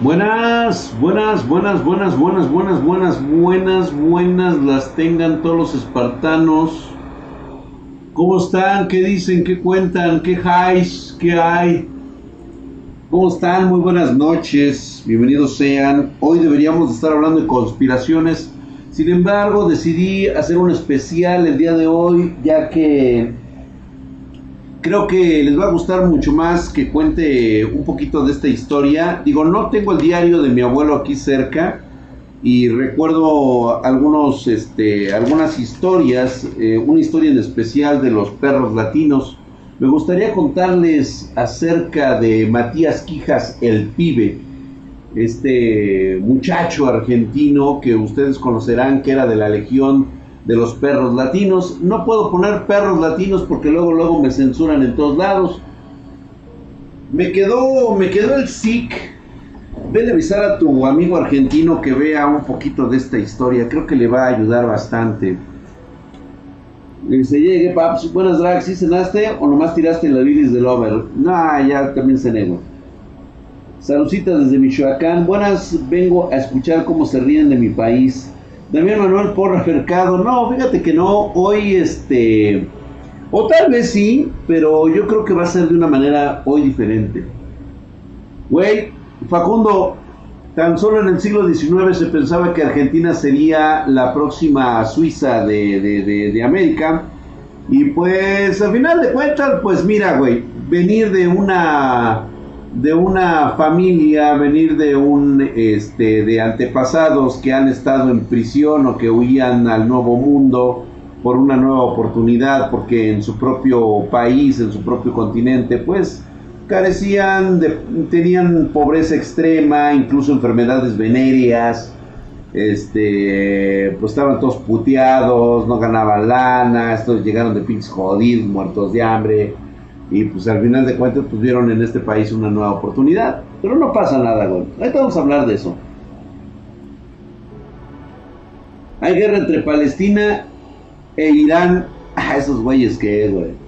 Buenas, buenas, buenas, buenas, buenas, buenas, buenas, buenas, buenas las tengan todos los espartanos. ¿Cómo están? ¿Qué dicen? ¿Qué cuentan? ¿Qué highs? ¿Qué hay? ¿Cómo están? Muy buenas noches. Bienvenidos sean. Hoy deberíamos estar hablando de conspiraciones. Sin embargo, decidí hacer un especial el día de hoy, ya que creo que les va a gustar mucho más que cuente un poquito de esta historia. Digo, no tengo el diario de mi abuelo aquí cerca y recuerdo algunos, este, algunas historias, eh, una historia en especial de los perros latinos. Me gustaría contarles acerca de Matías Quijas el Pibe, este muchacho argentino que ustedes conocerán que era de la Legión de los perros latinos. No puedo poner perros latinos porque luego luego me censuran en todos lados. Me quedó me quedó el SIC. Ven a avisar a tu amigo argentino que vea un poquito de esta historia. Creo que le va a ayudar bastante. Se llegue, paps. Buenas drags. ¿Sí cenaste o nomás tiraste la iris del over? No, ya también cené, Saludcita desde Michoacán. Buenas, vengo a escuchar cómo se ríen de mi país. Damián Manuel Porra Mercado. No, fíjate que no. Hoy este. O tal vez sí, pero yo creo que va a ser de una manera hoy diferente. Güey, Facundo, tan solo en el siglo XIX se pensaba que Argentina sería la próxima Suiza de, de, de América. Y pues al final de cuentas, pues mira, güey, venir de una de una familia, venir de un este de antepasados que han estado en prisión o que huían al nuevo mundo por una nueva oportunidad, porque en su propio país, en su propio continente, pues carecían tenían pobreza extrema, incluso enfermedades venéreas, este, pues estaban todos puteados, no ganaban lana, estos llegaron de pinches jodidos, muertos de hambre, y pues al final de cuentas pues vieron en este país una nueva oportunidad. Pero no pasa nada, güey. Ahorita vamos a hablar de eso. Hay guerra entre Palestina e Irán. Ah, esos güeyes que es, güey.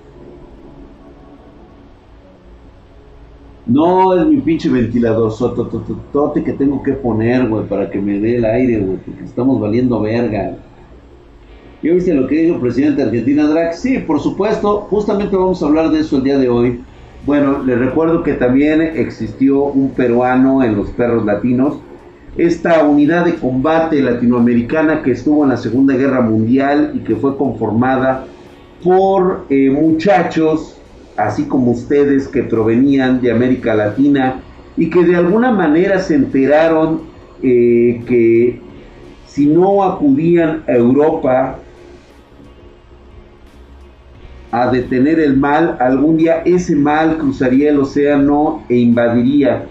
No es mi pinche ventilador sotototote que tengo que poner, güey, para que me dé el aire, güey, porque estamos valiendo verga. ¿Ya viste lo que dijo el presidente de Argentina, Drag? Sí, por supuesto, justamente vamos a hablar de eso el día de hoy. Bueno, les recuerdo que también existió un peruano en los perros latinos. Esta unidad de combate latinoamericana que estuvo en la Segunda Guerra Mundial y que fue conformada por eh, muchachos, así como ustedes, que provenían de América Latina y que de alguna manera se enteraron eh, que si no acudían a Europa a detener el mal, algún día ese mal cruzaría el océano e invadiría,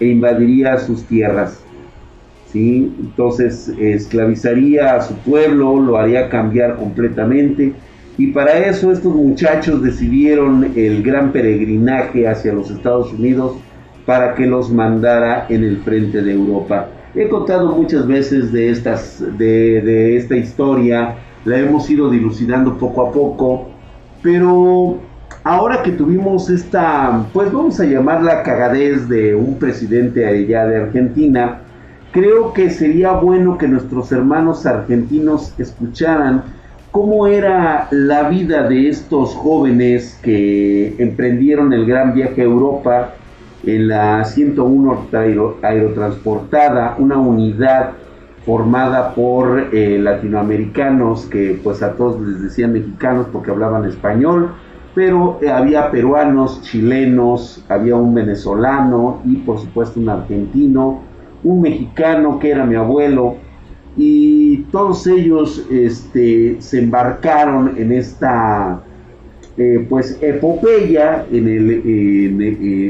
e invadiría sus tierras. ¿sí? Entonces esclavizaría a su pueblo, lo haría cambiar completamente. Y para eso estos muchachos decidieron el gran peregrinaje hacia los Estados Unidos para que los mandara en el frente de Europa. He contado muchas veces de, estas, de, de esta historia, la hemos ido dilucidando poco a poco pero ahora que tuvimos esta, pues vamos a llamarla cagadez de un presidente allá de Argentina, creo que sería bueno que nuestros hermanos argentinos escucharan cómo era la vida de estos jóvenes que emprendieron el gran viaje a Europa en la 101 aerotransportada, una unidad formada por eh, latinoamericanos que pues a todos les decían mexicanos porque hablaban español, pero eh, había peruanos, chilenos, había un venezolano y por supuesto un argentino, un mexicano que era mi abuelo y todos ellos este, se embarcaron en esta eh, pues epopeya en, el,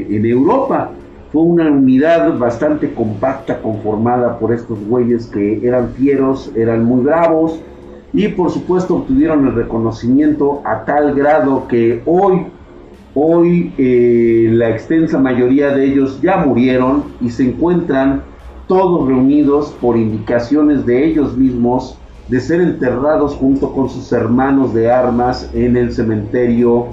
en Europa fue una unidad bastante compacta conformada por estos güeyes que eran fieros, eran muy bravos y por supuesto obtuvieron el reconocimiento a tal grado que hoy, hoy eh, la extensa mayoría de ellos ya murieron y se encuentran todos reunidos por indicaciones de ellos mismos de ser enterrados junto con sus hermanos de armas en el cementerio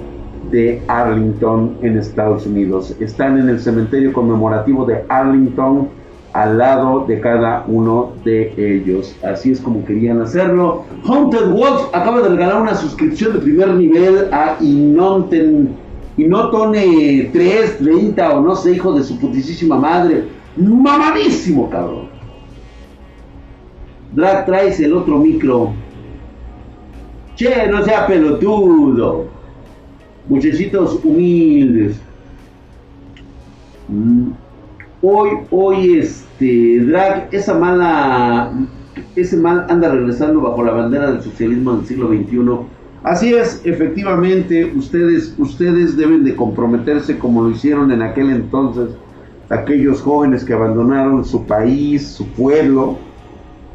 de Arlington en Estados Unidos. Están en el cementerio conmemorativo de Arlington al lado de cada uno de ellos. Así es como querían hacerlo. Haunted Wolf acaba de regalar una suscripción de primer nivel a Inonten, Inotone 3, 30 o no sé, hijo de su putísima madre. Mamadísimo, cabrón. Drag, traes el otro micro. Che, no sea pelotudo. Muchachitos humildes. Mm. Hoy, hoy, este, Drag, esa mala, ese mal anda regresando bajo la bandera del socialismo del siglo XXI. Así es, efectivamente, ustedes, ustedes deben de comprometerse como lo hicieron en aquel entonces, aquellos jóvenes que abandonaron su país, su pueblo,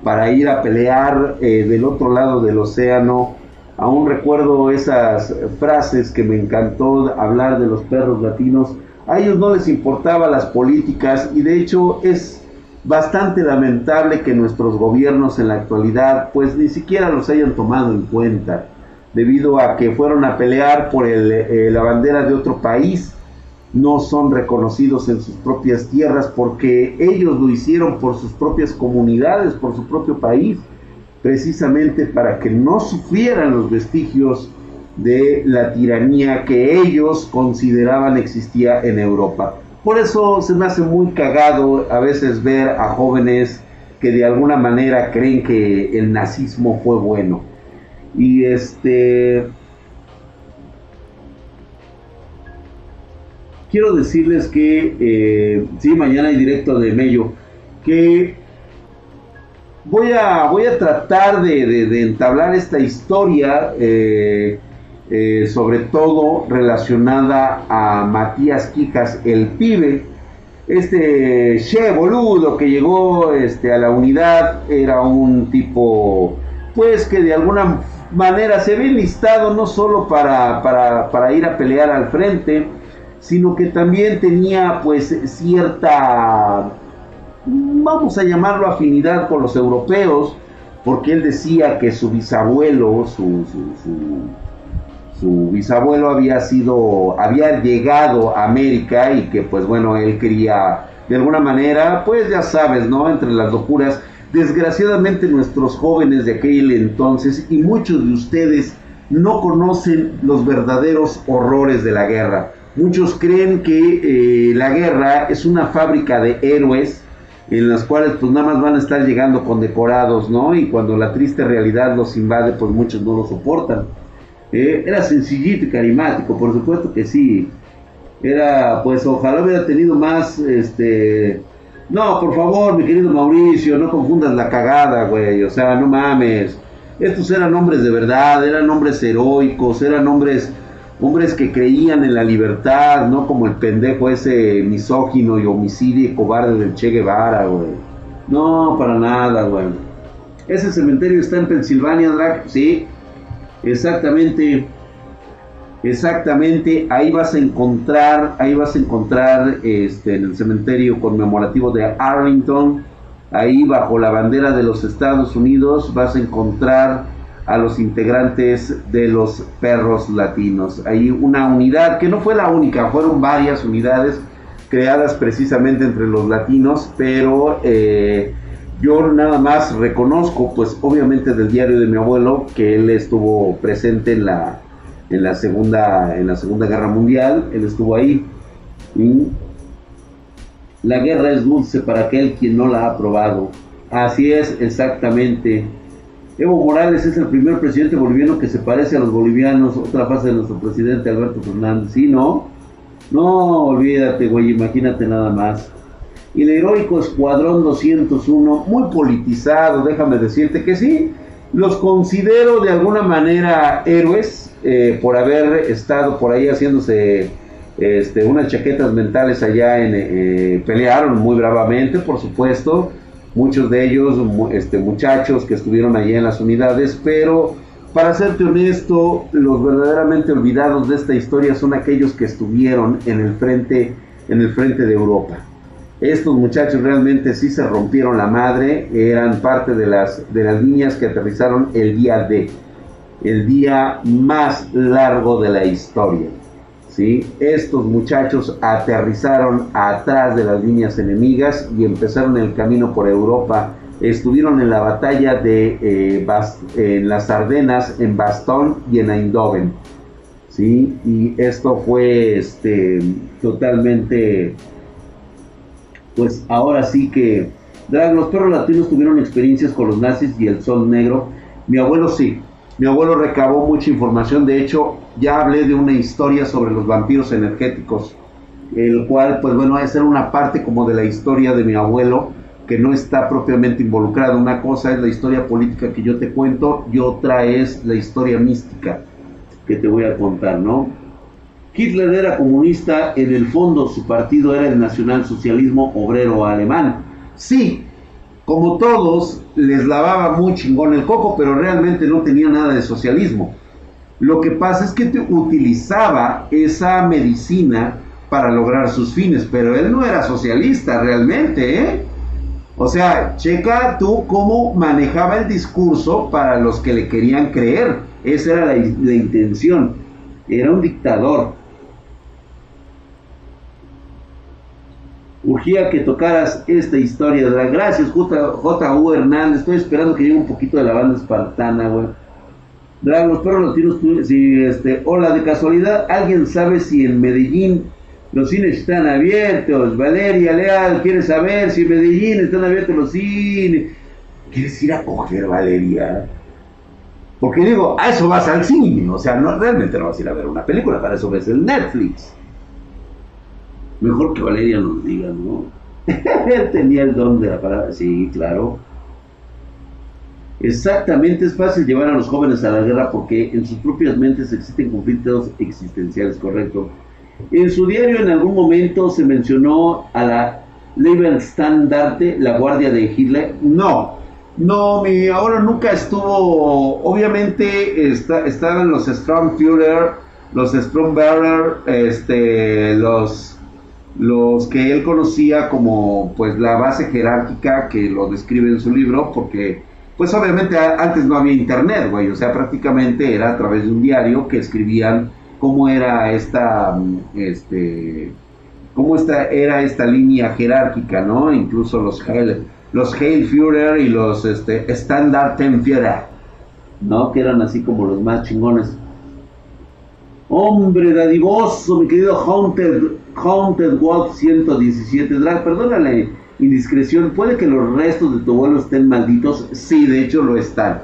para ir a pelear eh, del otro lado del océano. Aún recuerdo esas frases que me encantó hablar de los perros latinos. A ellos no les importaban las políticas y de hecho es bastante lamentable que nuestros gobiernos en la actualidad pues ni siquiera los hayan tomado en cuenta debido a que fueron a pelear por eh, la bandera de otro país. No son reconocidos en sus propias tierras porque ellos lo hicieron por sus propias comunidades, por su propio país, precisamente para que no sufrieran los vestigios de la tiranía que ellos consideraban existía en Europa. Por eso se me hace muy cagado a veces ver a jóvenes que de alguna manera creen que el nazismo fue bueno. Y este... Quiero decirles que, eh, sí, mañana hay directo de Mello, que voy a, voy a tratar de, entablar esta historia eh, eh, sobre todo relacionada a Matías Quijas, el pibe. Este che boludo que llegó este, a la unidad era un tipo, pues que de alguna manera se ve listado no solo para, para, para ir a pelear al frente, sino que también tenía pues cierta, vamos a llamarlo afinidad con los europeos, porque él decía que su bisabuelo, su, su su bisabuelo había sido, había llegado a América y que pues bueno, él quería de alguna manera, pues ya sabes, ¿no? Entre las locuras. Desgraciadamente nuestros jóvenes de aquel entonces y muchos de ustedes no conocen los verdaderos horrores de la guerra. Muchos creen que eh, la guerra es una fábrica de héroes en las cuales pues nada más van a estar llegando condecorados, ¿no? Y cuando la triste realidad los invade, pues muchos no lo soportan. Eh, era sencillito y carismático, por supuesto que sí. Era, pues ojalá hubiera tenido más, este... No, por favor, mi querido Mauricio, no confundas la cagada, güey. O sea, no mames. Estos eran hombres de verdad, eran hombres heroicos, eran hombres, hombres que creían en la libertad, no como el pendejo ese misógino y homicidio y cobarde del Che Guevara, güey. No, para nada, güey. Ese cementerio está en Pensilvania, Drag, sí, Exactamente, exactamente, ahí vas a encontrar, ahí vas a encontrar este, en el cementerio conmemorativo de Arlington, ahí bajo la bandera de los Estados Unidos vas a encontrar a los integrantes de los perros latinos. Hay una unidad que no fue la única, fueron varias unidades creadas precisamente entre los latinos, pero eh, yo nada más reconozco, pues obviamente del diario de mi abuelo, que él estuvo presente en la, en la, segunda, en la Segunda Guerra Mundial, él estuvo ahí. la guerra es dulce para aquel quien no la ha probado. Así es, exactamente. Evo Morales es el primer presidente boliviano que se parece a los bolivianos, otra fase de nuestro presidente Alberto Fernández. ¿Sí, no? No, olvídate, güey, imagínate nada más y el heroico Escuadrón 201, muy politizado, déjame decirte que sí, los considero de alguna manera héroes eh, por haber estado por ahí haciéndose este, unas chaquetas mentales allá en... Eh, pelearon muy bravamente, por supuesto, muchos de ellos este, muchachos que estuvieron allí en las unidades, pero para serte honesto, los verdaderamente olvidados de esta historia son aquellos que estuvieron en el frente, en el frente de Europa. Estos muchachos realmente sí se rompieron la madre, eran parte de las, de las niñas que aterrizaron el día D, el día más largo de la historia. Estos muchachos aterrizaron atrás de las líneas enemigas y empezaron el camino por Europa. Estuvieron en la batalla de eh, las Ardenas, en Bastón y en Eindhoven. ¿sí? Y esto fue este, totalmente, pues ahora sí que, los perros latinos tuvieron experiencias con los nazis y el sol negro. Mi abuelo sí, mi abuelo recabó mucha información, de hecho ya hablé de una historia sobre los vampiros energéticos, el cual pues bueno, es una parte como de la historia de mi abuelo, que no está propiamente involucrado. Una cosa es la historia política que yo te cuento y otra es la historia mística que te voy a contar, ¿no? Hitler era comunista, en el fondo su partido era el nacionalsocialismo obrero alemán. Sí, como todos, les lavaba muy chingón el coco, pero realmente no tenía nada de socialismo. Lo que pasa es que utilizaba esa medicina para lograr sus fines, pero él no era socialista realmente, ¿eh? O sea, checa tú cómo manejaba el discurso para los que le querían creer. Esa era la, intención. Era un dictador. Urgía que tocaras esta historia. Gracias, J.U. Hernández. Estoy esperando que llegue un poquito de la banda espartana, güey. Drag, los perros latinos, si, este, hola, de casualidad, ¿alguien sabe si en Medellín los cines están abiertos? Valeria Leal quiere saber si en Medellín están abiertos los cines. ¿Quieres ir a coger, Valeria? Porque digo, a eso vas al cine, o sea, no, realmente no vas a ir a ver una película, para eso ves el Netflix. Mejor que Valeria nos diga, ¿no? Tenía el don de la palabra, sí, claro. Exactamente, es fácil llevar a los jóvenes a la guerra porque en sus propias mentes existen conflictos existenciales, correcto. En su diario en algún momento se mencionó a la Lebensstandarte, la guardia de Hitler. No, no, mi ahora nunca estuvo. Obviamente está, estaban los Stromführer, los Strombearer, este, los, los que él conocía como pues la base jerárquica que lo describe en su libro, porque pues obviamente antes no había internet, güey, o sea, prácticamente era a través de un diario que escribían cómo era esta, este, cómo esta, era esta línea jerárquica, ¿no? Incluso los los Führer y los este, Führer, ¿no? Que eran así como los más chingones. Hombre dadivoso, mi querido Haunted, Haunted Wolf 117. Drag, perdónale indiscreción. ¿Puede que los restos de tu abuelo estén malditos? Sí, de hecho lo están.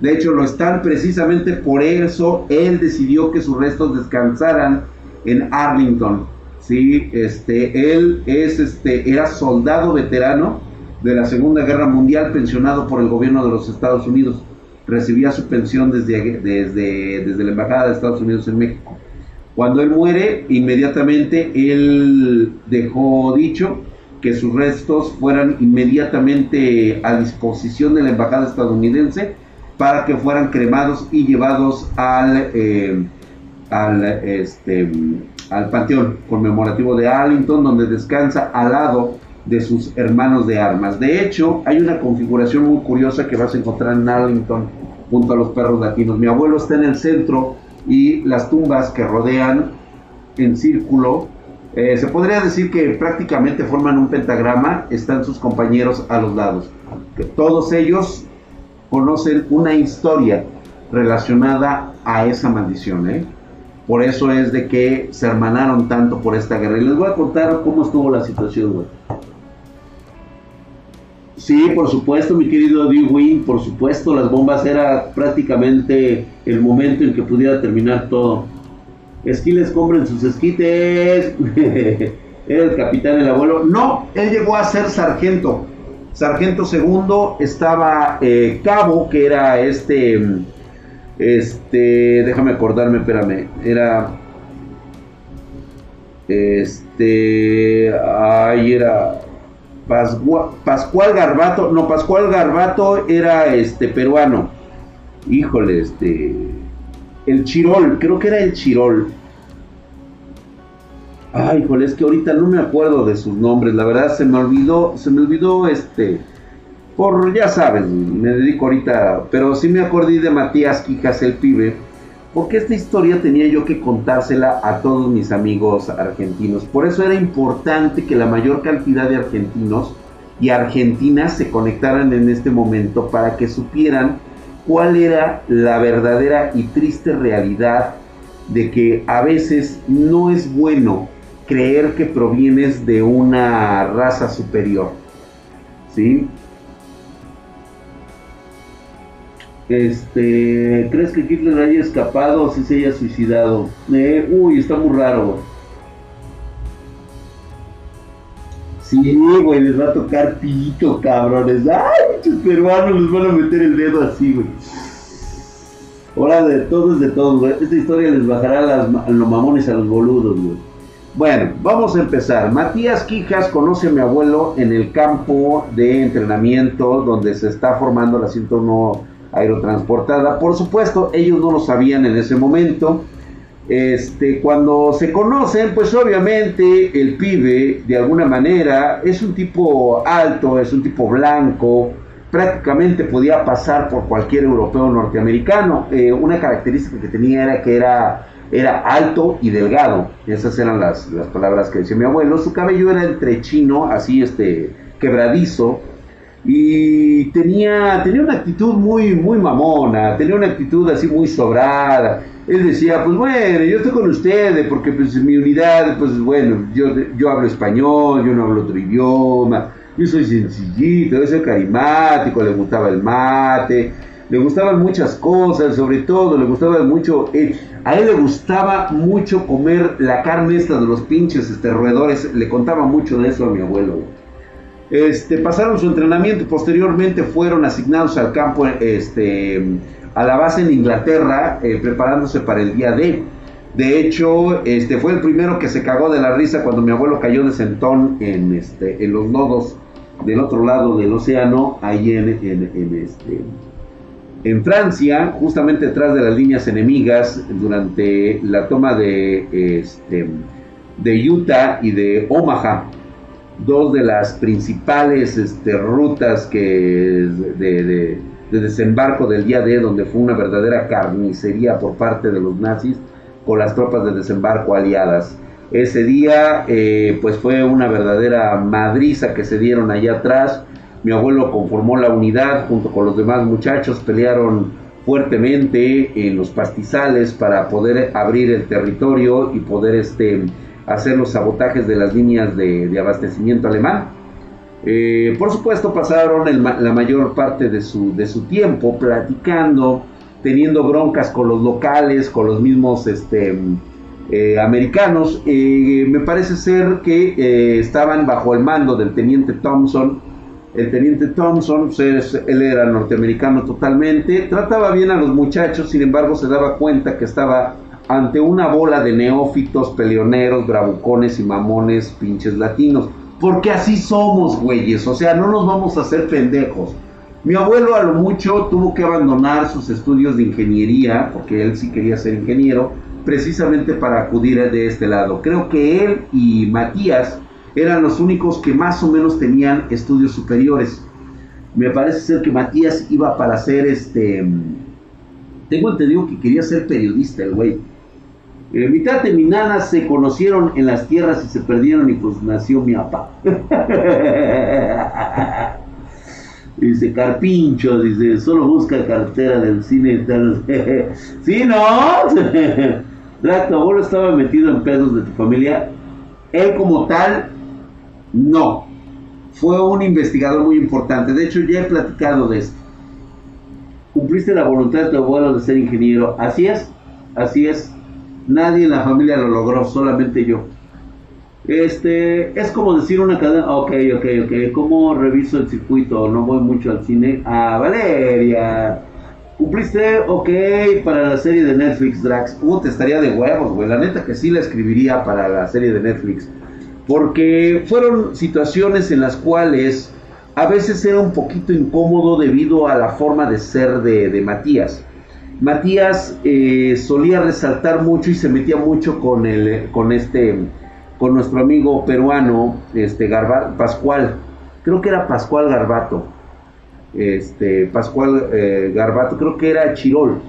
De hecho lo están precisamente por eso él decidió que sus restos descansaran en Arlington. Sí, este, él es, este, era soldado veterano de la Segunda Guerra Mundial, pensionado por el gobierno de los Estados Unidos. Recibía su pensión desde, desde, desde la Embajada de Estados Unidos en México. Cuando él muere, inmediatamente él dejó dicho que sus restos fueran inmediatamente a disposición de la Embajada estadounidense para que fueran cremados y llevados al, eh, al, este, al Panteón conmemorativo de Arlington, donde descansa al lado de sus hermanos de armas. De hecho, hay una configuración muy curiosa que vas a encontrar en Arlington junto a los perros latinos. Mi abuelo está en el centro y las tumbas que rodean en círculo, eh, se podría decir que prácticamente forman un pentagrama, están sus compañeros a los lados. Todos ellos conocen una historia relacionada a esa maldición. ¿eh? Por eso es de que se hermanaron tanto por esta guerra. Y les voy a contar cómo estuvo la situación. Güey. Sí, por supuesto, mi querido Dewey, por supuesto, las bombas era prácticamente el momento en que pudiera terminar todo. Esquiles, compren sus esquites. era el capitán, el abuelo. No, él llegó a ser sargento. Sargento segundo estaba eh, Cabo, que era este, este, déjame acordarme, espérame, era, este, ay, era, Pascual, Garbato, no, Pascual Garbato era este peruano. Híjole, este. El Chirol, creo que era el Chirol. Ay, híjole, es que ahorita no me acuerdo de sus nombres, la verdad se me olvidó, se me olvidó este. Por, ya saben, me dedico ahorita, pero sí me acordé de Matías Quijas, el pibe, porque esta historia tenía yo que contársela a todos mis amigos argentinos. Por eso era importante que la mayor cantidad de argentinos y argentinas se conectaran en este momento para que supieran cuál era la verdadera y triste realidad de que a veces no es bueno creer que provienes de una raza superior. ¿Sí? Este, ¿crees que Hitler haya escapado o si se haya suicidado? Eh, uy, está muy raro. Sí, güey, les va a tocar pito, cabrones. Ay, muchos peruanos les van a meter el dedo así, güey. Ahora de todos, de todos, güey. Esta historia les bajará las, los mamones a los boludos, güey. Bueno, vamos a empezar. Matías Quijas conoce a mi abuelo en el campo de entrenamiento donde se está formando la 101 aerotransportada. Por supuesto, ellos no lo sabían en ese momento. Este, cuando se conocen, pues obviamente el pibe, de alguna manera, es un tipo alto, es un tipo blanco, prácticamente podía pasar por cualquier europeo norteamericano. Eh, una característica que tenía era que era, era alto y delgado. Esas eran las, las palabras que decía mi abuelo. Su cabello era entre chino, así este, quebradizo, y tenía, tenía una actitud muy, muy mamona, tenía una actitud así muy sobrada. Él decía, pues bueno, yo estoy con ustedes porque pues mi unidad, pues bueno, yo, yo hablo español, yo no hablo otro idioma, yo soy sencillito, yo soy carismático, le gustaba el mate, le gustaban muchas cosas, sobre todo le gustaba mucho, eh, a él le gustaba mucho comer la carne esta de los pinches este, roedores, le contaba mucho de eso a mi abuelo. Este, pasaron su entrenamiento y posteriormente fueron asignados al campo, este, a la base en Inglaterra, eh, preparándose para el día D. De hecho, este, fue el primero que se cagó de la risa cuando mi abuelo cayó de sentón en, los nodos del otro lado del océano, ahí en, Francia, justamente detrás de las líneas enemigas, durante la toma de Utah y de Omaha dos de las principales este, rutas que de, desembarco del día D, donde fue una verdadera carnicería por parte de los nazis con las tropas de desembarco aliadas. Ese día, eh, pues fue una verdadera madriza que se dieron allá atrás. Mi abuelo conformó la unidad junto con los demás muchachos, pelearon fuertemente en los pastizales para poder abrir el territorio y poder este, hacer los sabotajes de las líneas de, abastecimiento alemán. Eh, por supuesto, pasaron la mayor parte de su, de su, tiempo platicando, teniendo broncas con los locales, con los mismos este, eh, americanos. Eh, me parece ser que estaban bajo el mando del teniente Thompson. El teniente Thompson, pues, él era norteamericano totalmente, trataba bien a los muchachos, sin embargo se daba cuenta que estaba ante una bola de neófitos, peleoneros, bravucones y mamones pinches latinos. Porque así somos, güeyes. O sea, no nos vamos a hacer pendejos. Mi abuelo a lo mucho tuvo que abandonar sus estudios de ingeniería, porque él sí quería ser ingeniero, precisamente para acudir de este lado. Creo que él y Matías eran los únicos que más o menos tenían estudios superiores. Me parece ser que Matías iba para ser este... Tengo entendido que quería ser periodista el güey eh, mitad de mi nana se conocieron en las tierras y se perdieron y pues nació mi papá. dice Carpincho, dice, solo busca cartera del cine. sí, no. Tu abuelo estaba metido en pedos de tu familia. Él como tal, no. Fue un investigador muy importante. De hecho, ya he platicado de esto. Cumpliste la voluntad de tu abuelo de ser ingeniero. Así es, así es Nadie en la familia lo logró, solamente yo. Este, es como decir una cadena, ok, ok, ok, ¿cómo reviso el circuito? No voy mucho al cine. Ah, Valeria, ¿cumpliste? Ok, para la serie de Netflix, Drax. Uh, te estaría de huevos, güey. La neta que sí la escribiría para la serie de Netflix. Porque fueron situaciones en las cuales a veces era un poquito incómodo debido a la forma de ser de, de Matías. Matías eh, solía resaltar mucho y se metía mucho con el, con este, con nuestro amigo peruano, este Pascual, creo que era Pascual Garbato, este Pascual eh, Garbato, creo que era Chirol,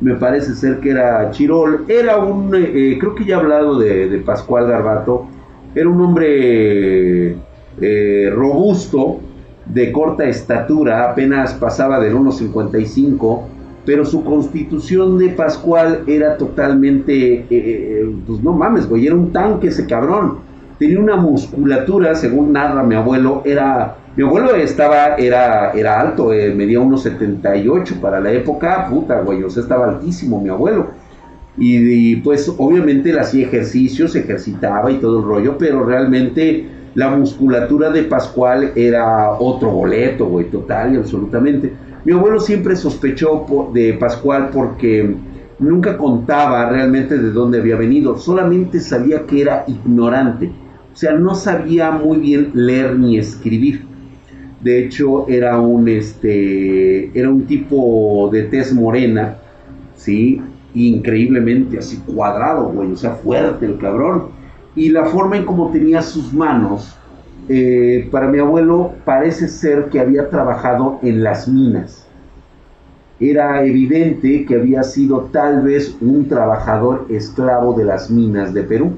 me parece ser que era Chirol, era un, eh, creo que ya he hablado de, Pascual Garbato, era un hombre robusto, de corta estatura, apenas pasaba del 1,55, pero su constitución de Pascual era totalmente, eh, pues no mames, güey, era un tanque ese cabrón. Tenía una musculatura, según narra mi abuelo, era mi abuelo estaba, era, era alto, eh, medía unos 78 para la época, puta, güey, o sea, estaba altísimo mi abuelo. Y, pues obviamente él hacía ejercicios, se ejercitaba y todo el rollo, pero realmente la musculatura de Pascual era otro boleto, güey, total y absolutamente. Mi abuelo siempre sospechó de Pascual porque nunca contaba realmente de dónde había venido, solamente sabía que era ignorante, o sea, no sabía muy bien leer ni escribir. De hecho, era un, este, era un tipo de tez morena, ¿sí? Increíblemente así cuadrado, güey, o sea, fuerte el cabrón. Y la forma en cómo tenía sus manos, eh, para mi abuelo parece ser que había trabajado en las minas. Era evidente que había sido tal vez un trabajador esclavo de las minas de Perú.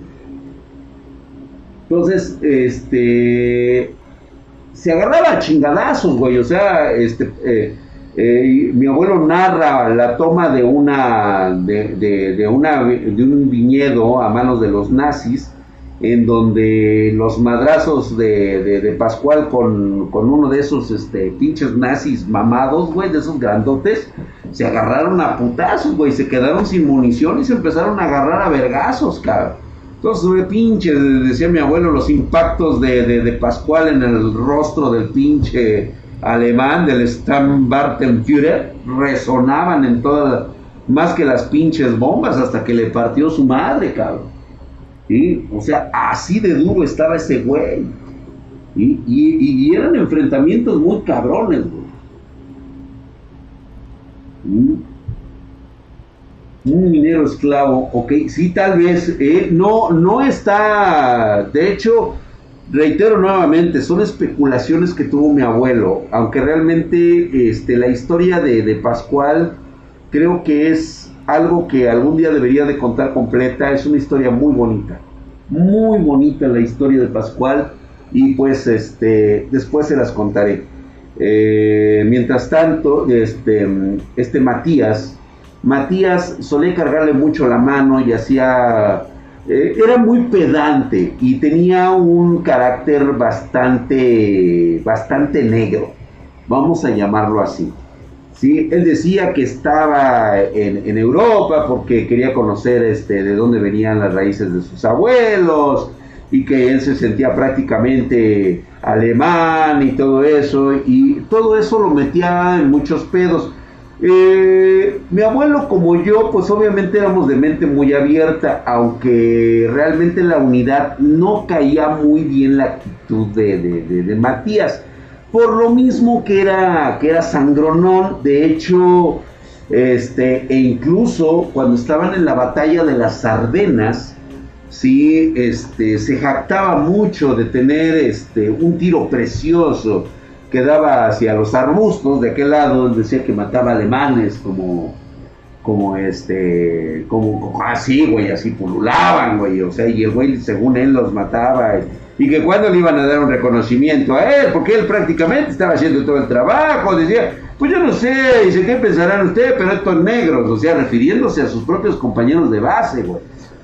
Entonces, este, se agarraba a chingadazos, güey. O sea, este, eh, eh, mi abuelo narra la toma de una, de, una, de un viñedo a manos de los nazis, en donde los madrazos de, Pascual con, uno de esos este, pinches nazis mamados, güey, de esos grandotes, se agarraron a putazos, güey, se quedaron sin munición y se empezaron a agarrar a vergazos, cabrón. Entonces, pinche, decía mi abuelo, los impactos de, Pascual en el rostro del pinche alemán, del Stammbartenführer, resonaban en todas, más que las pinches bombas, hasta que le partió su madre, cabrón. O sea, así de duro estaba ese güey. Y, y, eran enfrentamientos muy cabrones, güey. ¿Mm? un minero esclavo, ok, sí, tal vez, eh, no, no está, de hecho, reitero nuevamente, son especulaciones que tuvo mi abuelo, aunque realmente este, la historia de, de, Pascual creo que es algo que algún día debería de contar completa, es una historia muy bonita, muy bonita la historia de Pascual y pues este, después se las contaré. Eh, mientras tanto, este, este Matías, Matías solía cargarle mucho la mano y hacía... Eh, era muy pedante y tenía un carácter bastante, bastante negro, vamos a llamarlo así. ¿Sí? Él decía que estaba en, Europa porque quería conocer este, de dónde venían las raíces de sus abuelos y que él se sentía prácticamente alemán y todo eso, y todo eso lo metía en muchos pedos. Eh, mi abuelo como yo, pues obviamente éramos de mente muy abierta, aunque realmente la unidad no caía muy bien la actitud de, Matías. Por lo mismo que era, que era sangronón, de hecho, este, e incluso cuando estaban en la batalla de las Ardenas, sí, este, se jactaba mucho de tener este, un tiro precioso que daba hacia los arbustos de aquel lado, decía que mataba alemanes como, como este, como, así, güey, así pululaban, güey, o sea, y el güey, según él, los mataba, y, que cuando le iban a dar un reconocimiento a él, porque él prácticamente estaba haciendo todo el trabajo, decía, pues yo no sé, dice, ¿qué pensarán ustedes? Pero estos negros, o sea, refiriéndose a sus propios compañeros de base, güey.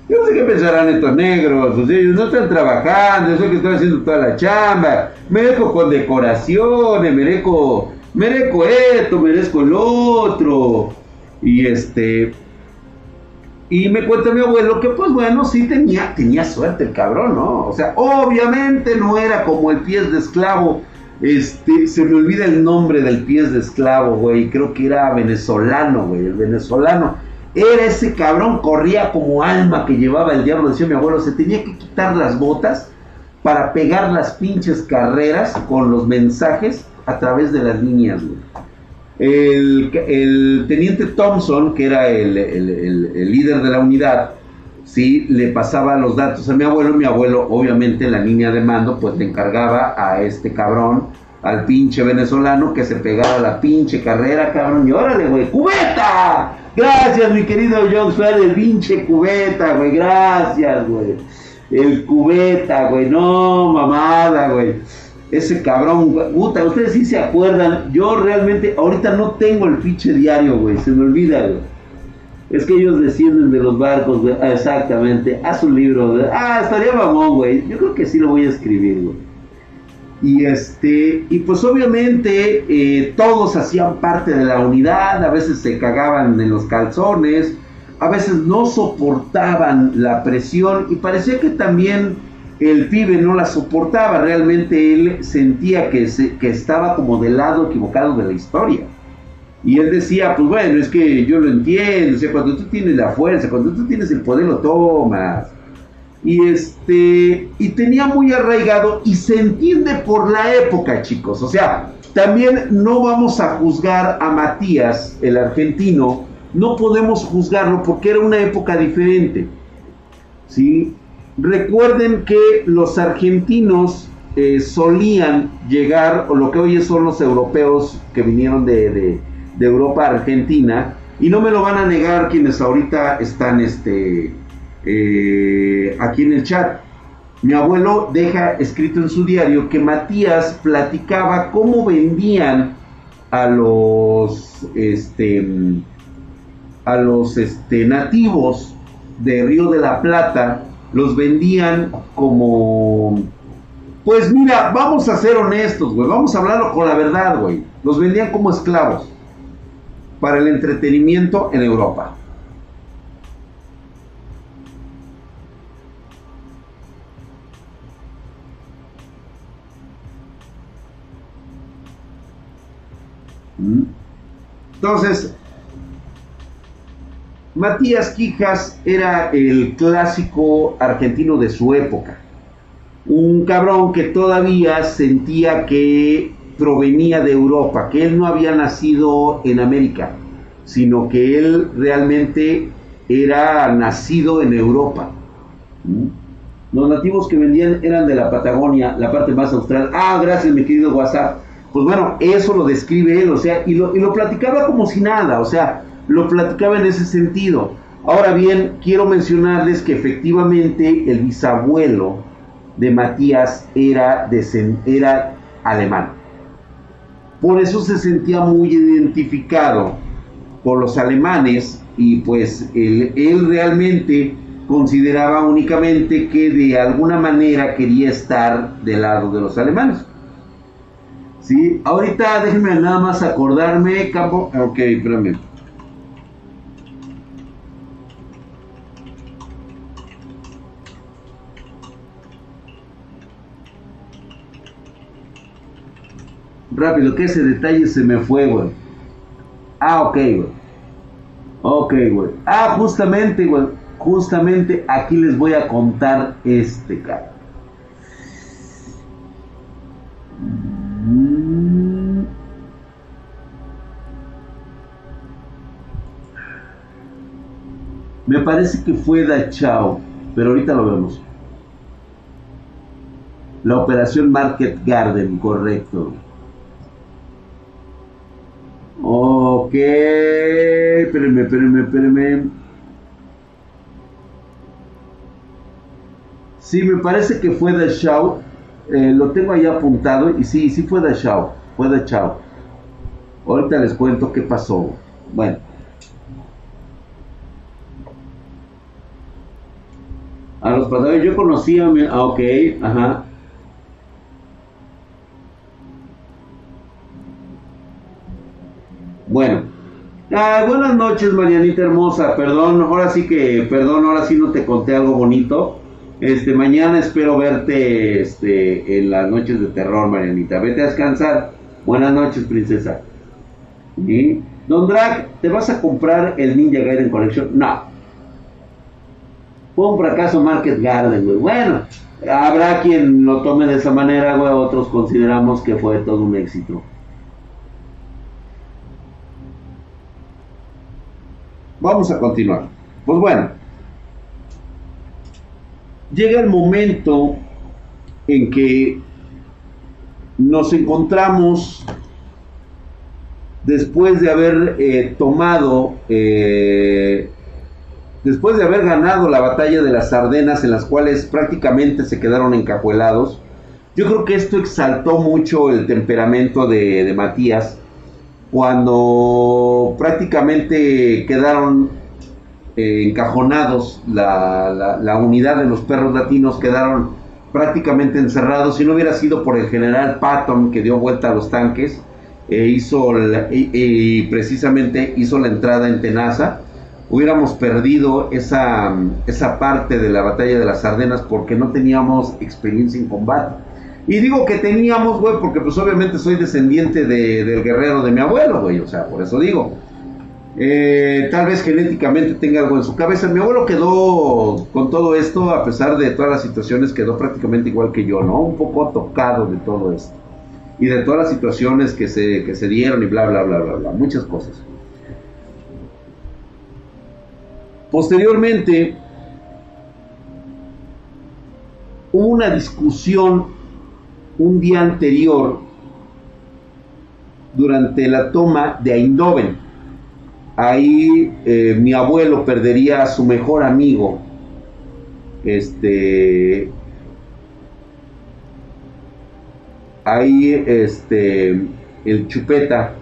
Yo no sé qué pensarán estos negros, o sea, ellos no están trabajando, eso que están haciendo toda la chamba. Merezco con decoraciones, merezco, merezco esto, merezco el otro. Y este. Y me cuenta mi abuelo que, pues bueno, sí tenía, tenía suerte el cabrón, ¿no? O sea, obviamente no era como el pies de esclavo. Este, se me olvida el nombre del pies de esclavo, güey. Creo que era venezolano, güey. El venezolano era ese cabrón, corría como alma que llevaba el diablo, decía mi abuelo, se tenía que quitar las botas para pegar las pinches carreras con los mensajes a través de las líneas, El, teniente Thompson, que era el, líder de la unidad, sí, le pasaba los datos a mi abuelo, mi abuelo, obviamente, en la línea de mando, pues le encargaba a este cabrón al pinche venezolano que se pegara la pinche carrera, cabrón. Y órale, güey, cubeta. Gracias, mi querido John Suárez, el pinche cubeta, güey. Gracias, güey. El cubeta, güey. No, mamada, güey. Ese cabrón, puta, ustedes sí se acuerdan. Yo realmente, ahorita no tengo el pinche diario, güey. Se me olvida, güey. Es que ellos descienden de los barcos, güey. Ah, exactamente. Haz un libro. Ah, estaría mamón, güey. Yo creo que sí lo voy a escribir, güey. Y este, y pues obviamente eh, todos hacían parte de la unidad, a veces se cagaban en los calzones, a veces no soportaban la presión y parecía que también el pibe no la soportaba, realmente él sentía que, que estaba como del lado equivocado de la historia. Y él decía, pues bueno, es que yo lo entiendo, o sea, cuando tú tienes la fuerza, cuando tú tienes el poder lo tomas. Y este, y tenía muy arraigado y se entiende por la época, chicos. O sea, también no vamos a juzgar a Matías, el argentino, no podemos juzgarlo porque era una época diferente. ¿sí? Recuerden que los argentinos eh, solían llegar, o lo que hoy son los europeos que vinieron de, Europa a Argentina, y no me lo van a negar quienes ahorita están este, eh, aquí en el chat. Mi abuelo deja escrito en su diario que Matías platicaba cómo vendían a los este, a los este, nativos de Río de la Plata, los vendían como... Pues mira, vamos a ser honestos, güey, vamos a hablarlo con la verdad, güey. Los vendían como esclavos para el entretenimiento en Europa. ¿Mm? Entonces, Matías Quijas era el clásico argentino de su época. Un cabrón que todavía sentía que provenía de Europa, que él no había nacido en América, sino que él realmente era nacido en Europa. ¿Mm? Los nativos que vendían eran de la Patagonia, la parte más austral. Ah, gracias, mi querido WhatsApp. Pues bueno, eso lo describe él, o sea, y lo, y lo platicaba como si nada, o sea, lo platicaba en ese sentido. Ahora bien, quiero mencionarles que efectivamente el bisabuelo de Matías era, era alemán. Por eso se sentía muy identificado por los alemanes y pues él, él realmente consideraba únicamente que de alguna manera quería estar del lado de los alemanes. ¿Sí? Ahorita déjenme nada más acordarme, campo. Ok, espérame. Rápido, que ese detalle se me fue, güey. Ah, ok, güey. Ok, güey. Ah, justamente, güey. Justamente aquí les voy a contar este, cara. Mm. Me parece que fue Dachau, pero ahorita lo vemos. La operación Market Garden, correcto. Ok, espérenme, espérenme, espérenme. Sí, me parece que fue de Shaw. Eh, lo tengo ahí apuntado y sí, sí fue de Shaw. Fue de Shaw. Ahorita les cuento qué pasó. Bueno. A los padres yo conocía, ah, ok, ajá. Bueno. Ah, buenas noches, Marianita hermosa. Perdón, ahora sí que, perdón, ahora sí no te conté algo bonito. Este, mañana espero verte este, en las noches de terror, Marianita. Vete a descansar. Buenas noches, princesa. Don Drag, ¿te vas a comprar el Ninja Gaiden Collection? No. Fue un fracaso Market Garden, güey. Bueno, habrá quien lo tome de esa manera, güey. Otros consideramos que fue todo un éxito. Vamos a continuar. Pues bueno, llega el momento en que nos encontramos después de haber eh, tomado, eh, después de haber ganado la batalla de las Ardenas, en las cuales prácticamente se quedaron encajuelados, yo creo que esto exaltó mucho el temperamento de, Matías, cuando prácticamente quedaron eh, encajonados, la, la unidad de los perros latinos quedaron prácticamente encerrados, si no hubiera sido por el general Patton que dio vuelta a los tanques, e hizo y, precisamente hizo la entrada en Tenaza, hubiéramos perdido esa, esa parte de la batalla de las Ardenas porque no teníamos experiencia en combate. Y digo que teníamos, güey, porque pues obviamente soy descendiente del guerrero de mi abuelo, güey, o sea, por eso digo. Eh, tal vez genéticamente tenga algo en su cabeza. Mi abuelo quedó con todo esto, a pesar de todas las situaciones, quedó prácticamente igual que yo, ¿no? Un poco tocado de todo esto y de todas las situaciones que se, que se dieron y bla, bla, bla, bla, bla, muchas cosas. Posteriormente, hubo una discusión un día anterior durante la toma de Eindhoven. Ahí eh, mi abuelo perdería a su mejor amigo, este, ahí este, el Chupeta,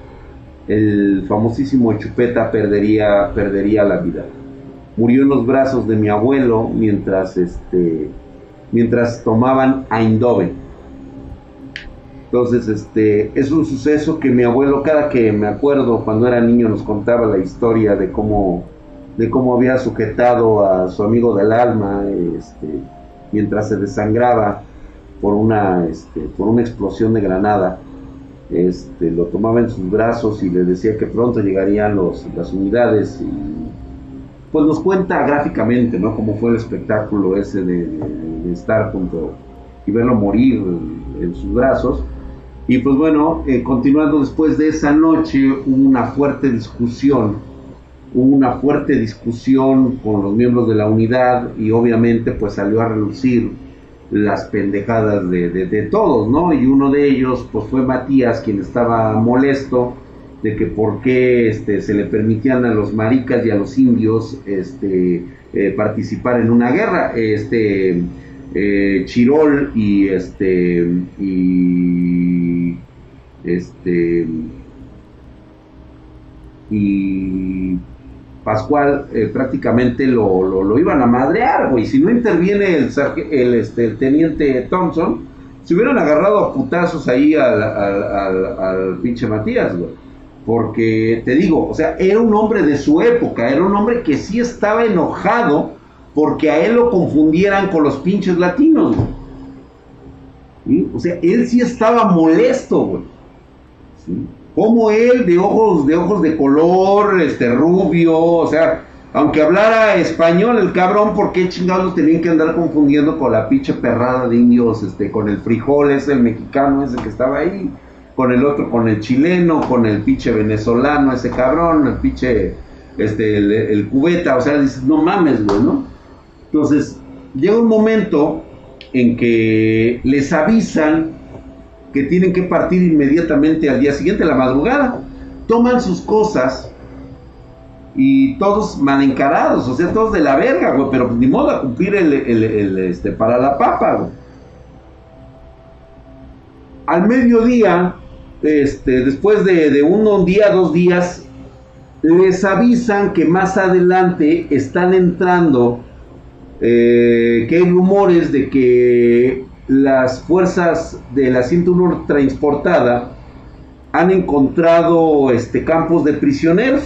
el famosísimo Chupeta perdería, perdería la vida. Murió en los brazos de mi abuelo mientras, este, mientras tomaban Eindhoven. Entonces, este, es un suceso que mi abuelo, cada que me acuerdo cuando era niño, nos contaba la historia de cómo, de cómo había sujetado a su amigo del alma, este, mientras se desangraba por una, este, por una explosión de granada. Este, lo tomaba en sus brazos y le decía que pronto llegarían los, las unidades y pues nos cuenta gráficamente, ¿no? Cómo fue el espectáculo ese de, estar junto y verlo morir en, sus brazos. Y pues bueno, eh, continuando después de esa noche, hubo una fuerte discusión, hubo una fuerte discusión con los miembros de la unidad y obviamente pues salió a relucir las pendejadas de, todos, ¿no? Y uno de ellos, pues fue Matías, quien estaba molesto de que por qué este, se le permitían a los maricas y a los indios este, eh, participar en una guerra. Este, eh, Chirol y este, y este, y Pascual eh, prácticamente lo, lo, iban a madrear, güey. Si no interviene el, el, este, el teniente Thompson, se hubieran agarrado a putazos ahí al, al, pinche Matías, güey. Porque te digo, o sea, era un hombre de su época, era un hombre que sí estaba enojado porque a él lo confundieran con los pinches latinos. O sea, él sí estaba molesto, güey. Como él de ojos de ojos de color, este rubio, o sea, aunque hablara español el cabrón, ¿por qué chingados tenían que andar confundiendo con la pinche perrada de indios, este, con el frijol ese, el mexicano ese que estaba ahí, con el otro, con el chileno, con el pinche venezolano, ese cabrón, el pinche, este, el, el cubeta, o sea, dices, no mames, güey, ¿no? Entonces, llega un momento en que les avisan que tienen que partir inmediatamente al día siguiente, la madrugada. Toman sus cosas y todos mal encarados, o sea, todos de la verga, güey, pero ni modo a cumplir el, este, para la papa, güey. Al mediodía, este, después de, de un día, dos días, les avisan que más adelante están entrando, eh, que hay rumores de que las fuerzas de la 101 transportada han encontrado este, campos de prisioneros.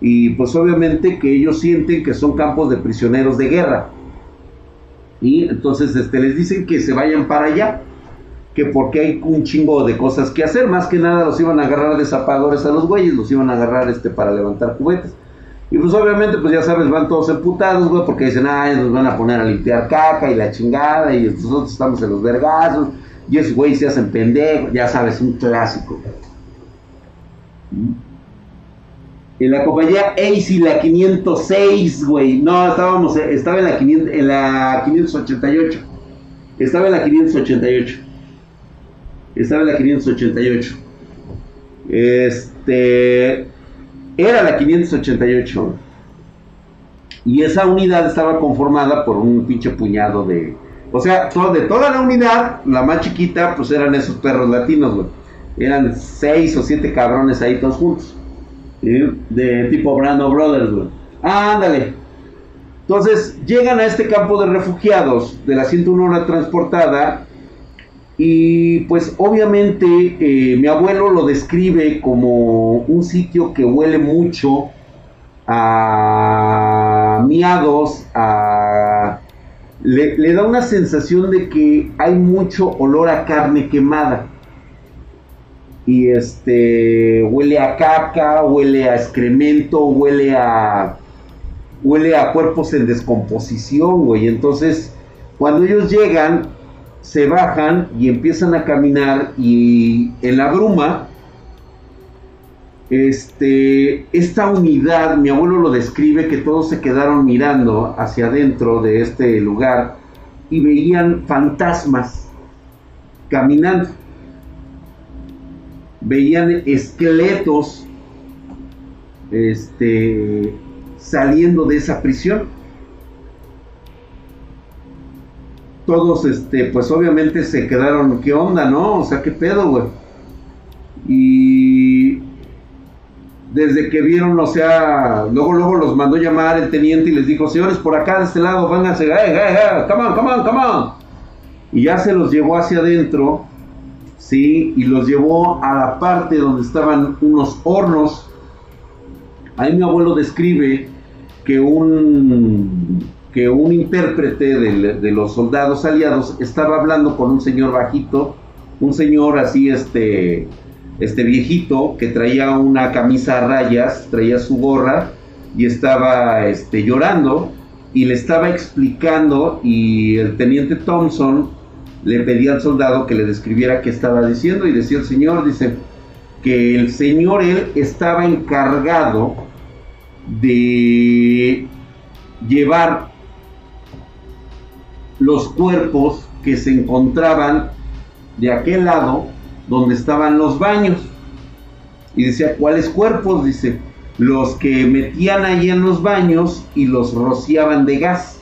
Y pues obviamente que ellos sienten que son campos de prisioneros de guerra. Y entonces este, les dicen que se vayan para allá. Que porque hay un chingo de cosas que hacer. Más que nada los iban a agarrar de zapadores a los güeyes. Los iban a agarrar este, para levantar juguetes. Y pues obviamente, pues ya sabes, van todos emputados, güey, porque dicen, ay, nos van a poner a limpiar caca y la chingada, y nosotros estamos en los vergazos, y esos güey se hacen pendejos, ya sabes, un clásico. En la compañía AC, la 506, güey, no, estábamos, estaba en la, en la 588, estaba en la 588. Estaba en la 588. Este. Era la 588. Y esa unidad estaba conformada por un pinche puñado de. O sea, de toda la unidad, la más chiquita, pues eran esos perros latinos, güey. Eran seis o siete cabrones ahí todos juntos. De tipo Brando Brothers, güey. Ah, ándale. Entonces llegan a este campo de refugiados de la 101 hora transportada y pues obviamente eh, mi abuelo lo describe como un sitio que huele mucho a miados, a... Le, le, da una sensación de que hay mucho olor a carne quemada. Y este huele a caca, huele a excremento, huele a huele a cuerpos en descomposición, güey. Entonces, cuando ellos llegan, se bajan y empiezan a caminar y en la bruma, este, esta unidad, mi abuelo lo describe que todos se quedaron mirando hacia adentro de este lugar y veían fantasmas caminando. Veían esqueletos este, saliendo de esa prisión. Todos, este, pues obviamente se quedaron, ¿qué onda, no? O sea, ¿qué pedo, güey? Y desde que vieron, o sea, luego, luego los mandó llamar el teniente y les dijo, señores, por acá de este lado, vénganse, hey, hey, hey, come on, come on, come on. Y ya se los llevó hacia adentro, ¿sí? Y los llevó a la parte donde estaban unos hornos Ahí mi abuelo describe que un, que un intérprete de, los soldados aliados estaba hablando con un señor bajito, un señor así, este, este viejito, que traía una camisa a rayas, traía su gorra y estaba este, llorando y le estaba explicando y el teniente Thompson le pedía al soldado que le describiera qué estaba diciendo y decía el señor, dice, que el señor él estaba encargado de llevar los cuerpos que se encontraban de aquel lado donde estaban los baños. Y decía, ¿cuáles cuerpos? Dice, los que metían ahí en los baños y los rociaban de gas.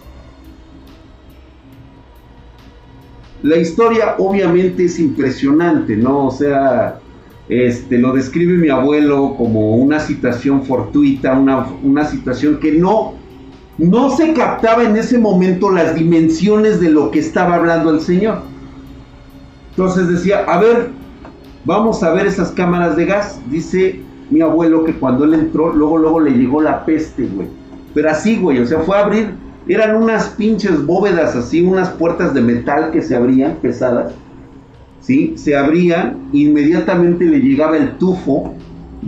La historia obviamente es impresionante, ¿no? O sea, este, lo describe mi abuelo como una situación fortuita, una, una situación que no, no se captaba en ese momento las dimensiones de lo que estaba hablando el Señor. Entonces decía, a ver, vamos a ver esas cámaras de gas. Dice mi abuelo que cuando él entró, luego, luego le llegó la peste, güey. Pero así, güey, o sea, fue a abrir, eran unas pinches bóvedas así, unas puertas de metal que se abrían, pesadas ¿sí? Se abría, inmediatamente le llegaba el tufo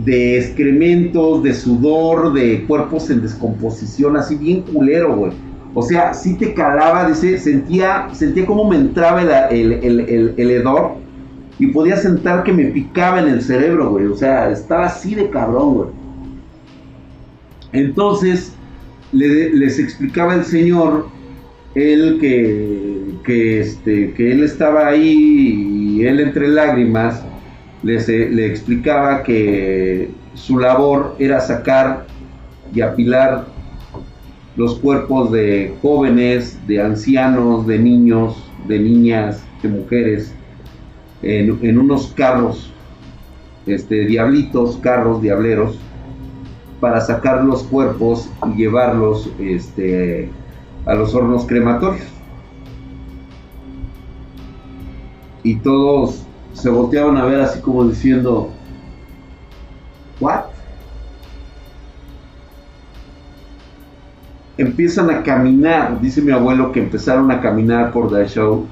de excrementos, de sudor, de cuerpos en descomposición, así bien culero, güey. O sea, sí te calaba, dice, sentía, sentía como me entraba el, el, hedor y podía sentar que me picaba en el cerebro, güey. O sea, estaba así de cabrón, güey. Entonces, les explicaba el Señor, él que, que, este, que él estaba ahí y él entre lágrimas eh, le explicaba que su labor era sacar y apilar los cuerpos de jóvenes, de ancianos, de niños, de niñas, de mujeres, en, unos carros, este, diablitos, carros, diableros, para sacar los cuerpos y llevarlos este, a los hornos crematorios. y todos se volteaban a ver así como diciendo, ¿what? Empiezan a caminar, dice mi abuelo que empezaron a caminar por The Show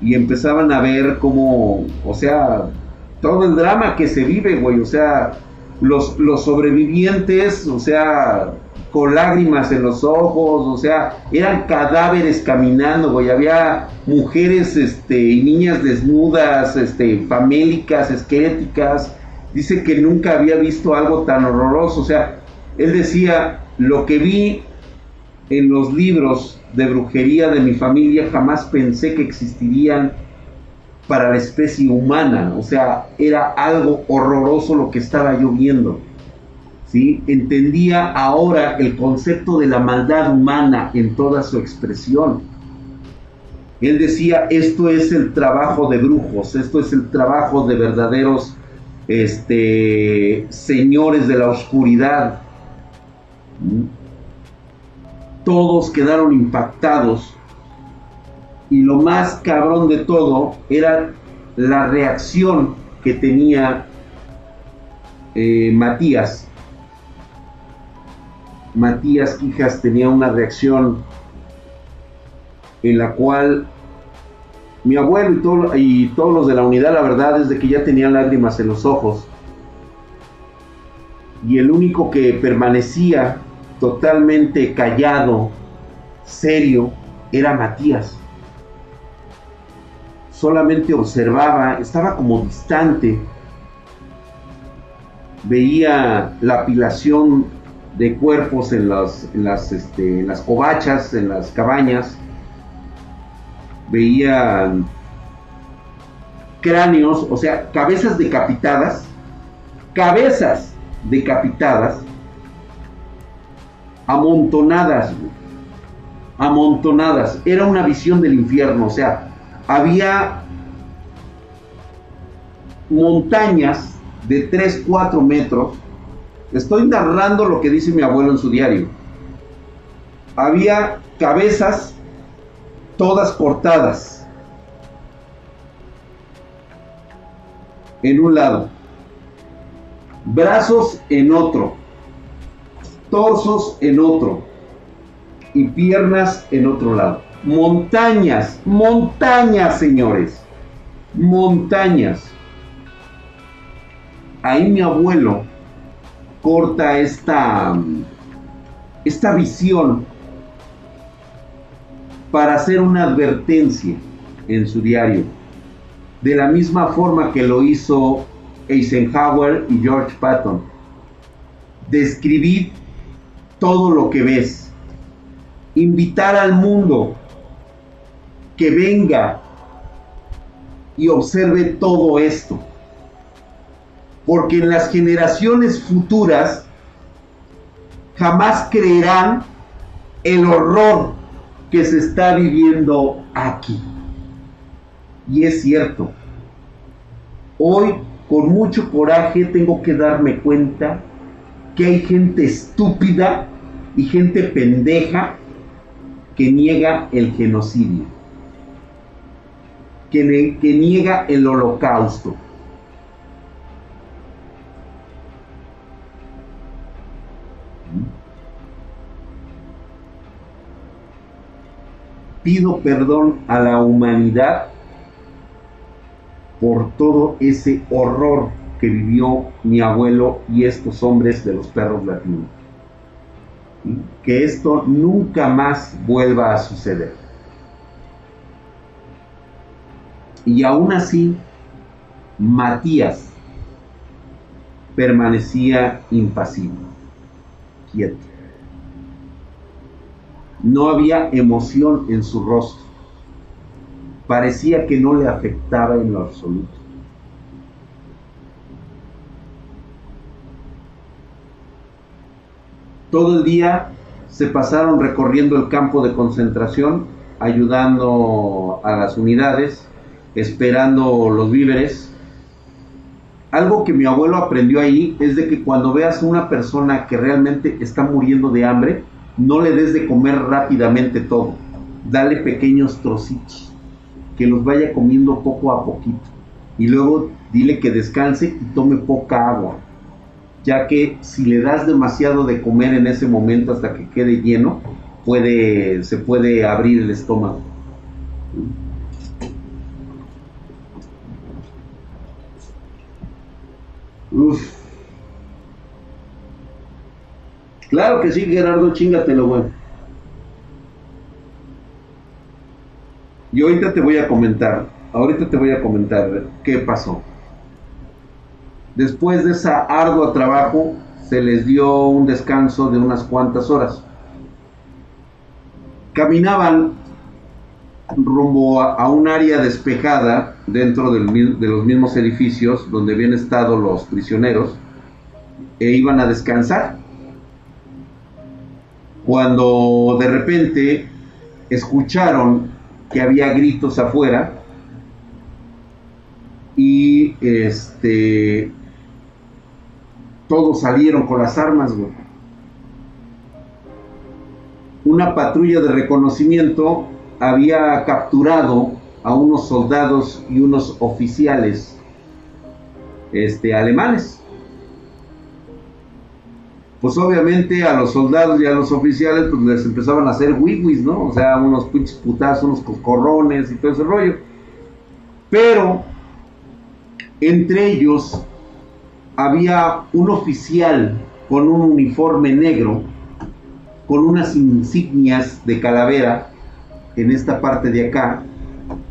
y empezaban a ver cómo, o sea, todo el drama que se vive, güey, o sea, los, los sobrevivientes, o sea, con lágrimas en los ojos, o sea, eran cadáveres caminando, güey, había mujeres este, y niñas desnudas, este, famélicas, esqueléticas, dice que nunca había visto algo tan horroroso, o sea, él decía, lo que vi en los libros de brujería de mi familia jamás pensé que existirían para la especie humana, o sea, era algo horroroso lo que estaba yo viendo. Entendía ahora el concepto de la maldad humana en toda su expresión. Él decía, esto es el trabajo de brujos, esto es el trabajo de verdaderos este, señores de la oscuridad. ¿Mm? Todos quedaron impactados y lo más cabrón de todo era la reacción que tenía eh, Matías. Matías Quijas tenía una reacción en la cual mi abuelo y, todos los de la unidad, la verdad es de que ya tenían lágrimas en los ojos. Y el único que permanecía totalmente callado, serio, era Matías solamente observaba, estaba como distante, veía la apilación de cuerpos en las, las, este, en las covachas, en las cabañas, veía cráneos, o sea, cabezas decapitadas, cabezas decapitadas, amontonadas, amontonadas. Era una visión del infierno, o sea, había montañas de 3, 4 metros. Estoy narrando lo que dice mi abuelo en su diario. Había cabezas todas cortadas. En un lado, brazos en otro, torsos en otro. Y piernas en otro lado. Montañas, montañas, señores, montañas. Ahí mi abuelo corta esta, esta visión para hacer una advertencia en su diario, de la misma forma que lo hizo Eisenhower y George Patton. Describir todo lo que ves, invitar al mundo que venga y observe todo esto. Porque en las generaciones futuras jamás creerán el horror que se está viviendo aquí. Y es cierto. Hoy, con mucho coraje, tengo que darme cuenta que hay gente estúpida y gente pendeja que niega el genocidio que, niega el holocausto. Pido perdón a la humanidad por todo ese horror que vivió mi abuelo y estos hombres de los perros latinos. Que esto nunca más vuelva a suceder. Y aún así, Matías permanecía impasible, quieto. No había emoción en su rostro. Parecía que no le afectaba en lo absoluto. Todo el día se pasaron recorriendo el campo de concentración, ayudando a las unidades esperando los víveres. Algo que mi abuelo aprendió ahí es de que cuando veas a una persona que realmente está muriendo de hambre, no le des de comer rápidamente todo. Dale pequeños trocitos, que los vaya comiendo poco a poquito. Y luego dile que descanse y tome poca agua, ya que si le das demasiado de comer en ese momento hasta que quede lleno, puede, se puede abrir el estómago. Uf. Claro que sí, Gerardo, chingatelo, güey. Y ahorita te voy a comentar, ahorita te voy a comentar qué pasó. Después de esa ardua trabajo, se les dio un descanso de unas cuantas horas. Caminaban rumbo a, un área despejada dentro de los mismos edificios donde habían estado los prisioneros e iban a descansar. Cuando de repente escucharon que había gritos afuera y este todos salieron con las armas, Una patrulla de reconocimiento había capturado a unos soldados y unos oficiales este, alemanes. Pues obviamente a los soldados y a los oficiales pues les empezaban a hacer wiwis, ¿no? O sea, unos pinches putazos, unos cocorrones y todo ese rollo. Pero entre ellos había un oficial con un uniforme negro, con unas insignias de calavera en esta parte de acá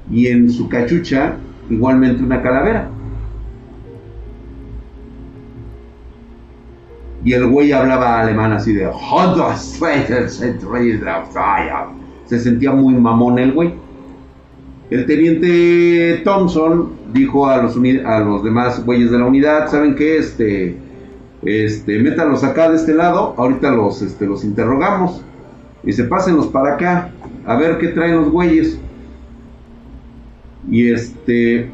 y en su cachucha igualmente una calavera. Y el güey hablaba alemán así de se sentía muy mamón el güey. El teniente Thompson dijo a los, a los demás güeyes de la unidad, ¿saben qué? Este, este, métalos acá de este lado, ahorita los, este, los interrogamos. Y se pásenlos para acá a ver qué traen los güeyes. Y este,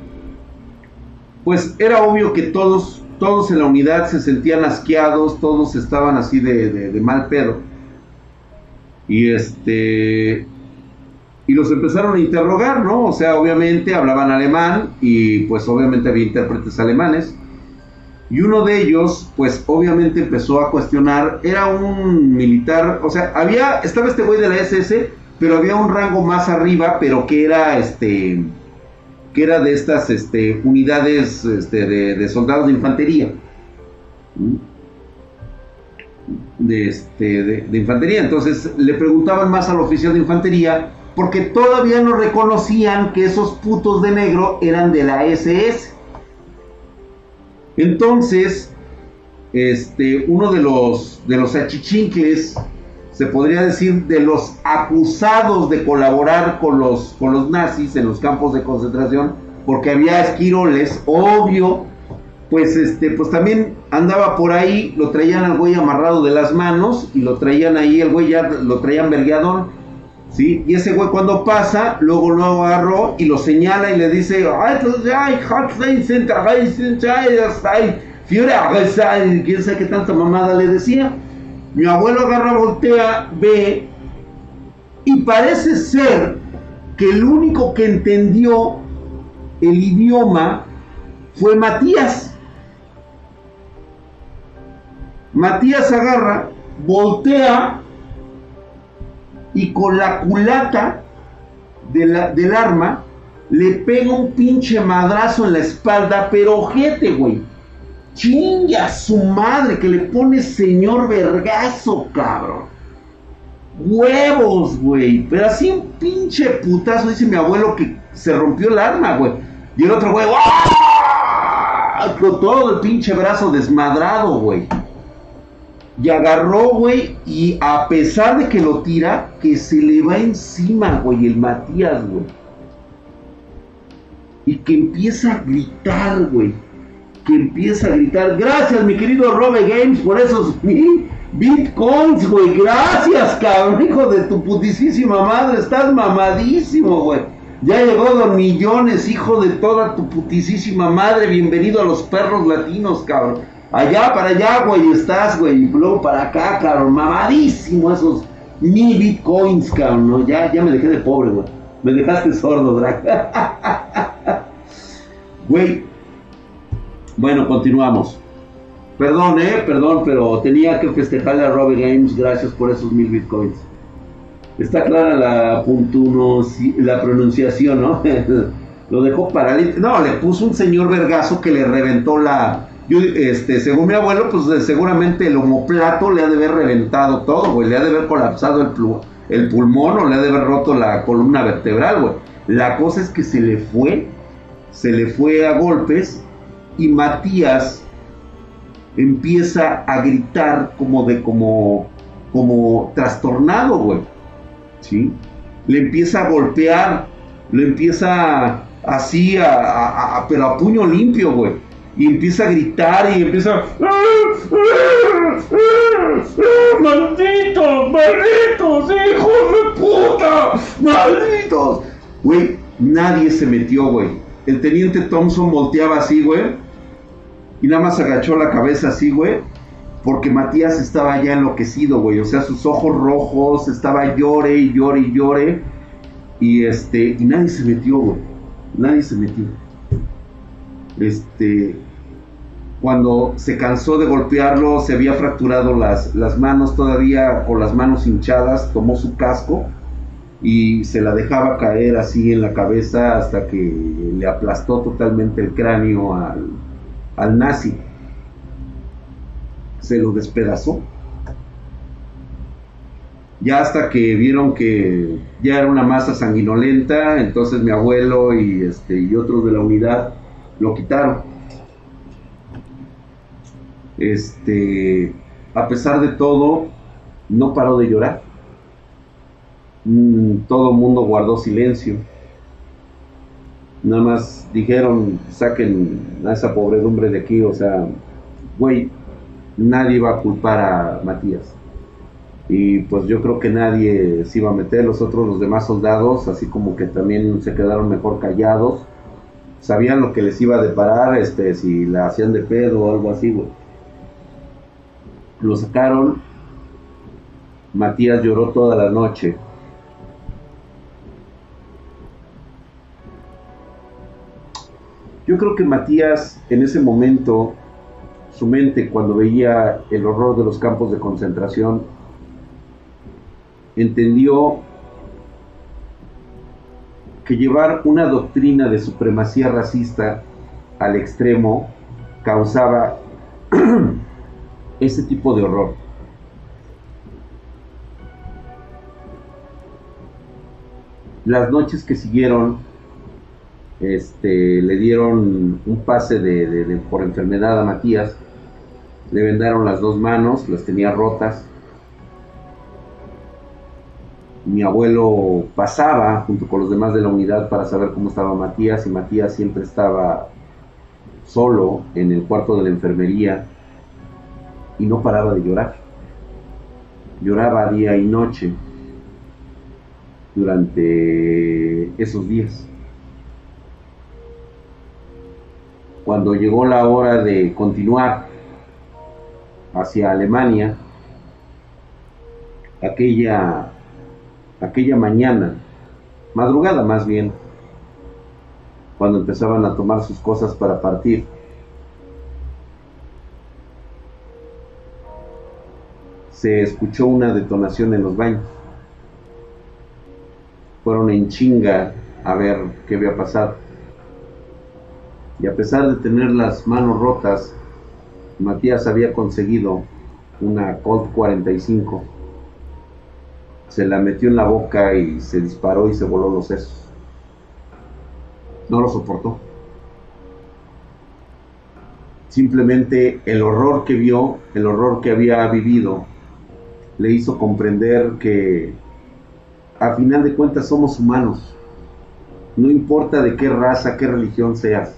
pues era obvio que todos, todos en la unidad se sentían asqueados, todos estaban así de, mal pedo. Y este, y los empezaron a interrogar, ¿no? O sea, obviamente hablaban alemán y pues obviamente había intérpretes alemanes. Y uno de ellos, pues obviamente empezó a cuestionar, era un militar, o sea, había, estaba este güey de la SS, pero había un rango más arriba, pero que era este que era de estas este, unidades este, de, soldados de infantería. De, este, de, infantería. Entonces le preguntaban más al oficial de infantería porque todavía no reconocían que esos putos de negro eran de la SS. Entonces, este, uno de los, de los achichincles se podría decir, de los acusados de colaborar con los, con los nazis en los campos de concentración, porque había esquiroles, obvio, pues este, pues también andaba por ahí, lo traían al güey amarrado de las manos y lo traían ahí, el güey ya lo traían vergueadón, ¿sí? Y ese güey cuando pasa, luego lo agarró y lo señala y le dice, ay, quién sabe qué tanta mamada le decía. Mi abuelo agarra, voltea, ve, y parece ser que el único que entendió el idioma fue Matías. Matías agarra, voltea y con la culata del arma le pega un pinche madrazo en la espalda, pero ojete, güey. Chinga su madre que le pone señor vergazo, cabrón. Huevos, güey. Pero así un pinche putazo, dice mi abuelo que se rompió el arma, güey. Y el otro güey, Con todo el pinche brazo desmadrado, güey. Y agarró, güey, y a pesar de que lo tira, que se le va encima, güey, el Matías, güey. Y que empieza a gritar, güey que empieza a gritar, gracias mi querido Robe Games por esos mil bitcoins, güey, gracias, cabrón, hijo de tu putisísima madre, estás mamadísimo, güey. Ya llegó Don Millones, hijo de toda tu putisísima madre, bienvenido a los perros latinos, cabrón. Allá para allá, güey, estás, güey, y luego para acá, cabrón, mamadísimo esos mil bitcoins, cabrón, ¿no? Ya, ya me dejé de pobre, güey. Me dejaste sordo, Drag. Güey, bueno, continuamos. Perdón, eh, perdón, pero tenía que festejarle a Robbie Games. Gracias por esos mil bitcoins. Está clara la la pronunciación, ¿no? Lo dejó paralítico. No, le puso un señor vergazo que le reventó la. Yo, este, según mi abuelo, pues seguramente el homoplato le ha de haber reventado todo, güey. Le ha de haber colapsado el, el pulmón o le ha de haber roto la columna vertebral, güey. La cosa es que se le fue, se le fue a golpes y Matías empieza a gritar como de como como trastornado, güey. ¿Sí? Le empieza a golpear lo empieza así, a, pero a puño limpio, güey. Y empieza a gritar y empieza... ¡Malditos! ¡Malditos! ¡Hijos de puta! ¡Malditos! Güey, nadie se metió, güey. El teniente Thompson volteaba así, güey. Y nada más agachó la cabeza así, güey. Porque Matías estaba ya enloquecido, güey. O sea, sus ojos rojos, estaba llore y llore y llore. Y este, y nadie se metió, güey. Nadie se metió. Este, cuando se cansó de golpearlo, se había fracturado las, las manos todavía con las manos hinchadas, tomó su casco y se la dejaba caer así en la cabeza hasta que le aplastó totalmente el cráneo al, al nazi. Se lo despedazó. Ya hasta que vieron que ya era una masa sanguinolenta, entonces mi abuelo y, este, y otros de la unidad lo quitaron. Este, a pesar de todo, no paró de llorar. Mm, todo el mundo guardó silencio. Nada más dijeron, saquen a esa pobredumbre de aquí, o sea, güey, nadie va a culpar a Matías y pues yo creo que nadie se iba a meter, los otros, los demás soldados, así como que también se quedaron mejor callados, sabían lo que les iba a deparar, este, si la hacían de pedo o algo así, güey. Lo sacaron, Matías lloró toda la noche. Yo creo que Matías en ese momento, su mente cuando veía el horror de los campos de concentración, entendió que llevar una doctrina de supremacía racista al extremo causaba ese tipo de horror. Las noches que siguieron, este, le dieron un pase de, por enfermedad a Matías, le vendaron las dos manos, las tenía rotas, mi abuelo pasaba junto con los demás de la unidad para saber cómo estaba Matías y Matías siempre estaba solo en el cuarto de la enfermería y no paraba de llorar. Lloraba día y noche durante esos días. Cuando llegó la hora de continuar hacia Alemania, aquella aquella mañana, madrugada más bien, cuando empezaban a tomar sus cosas para partir. Se escuchó una detonación en los baños. Fueron en chinga a ver qué había pasado. Y a pesar de tener las manos rotas, Matías había conseguido una Colt 45 se la metió en la boca y se disparó y se voló los sesos. No lo soportó. Simplemente el horror que vio, el horror que había vivido, le hizo comprender que a final de cuentas somos humanos. No importa de qué raza, qué religión seas.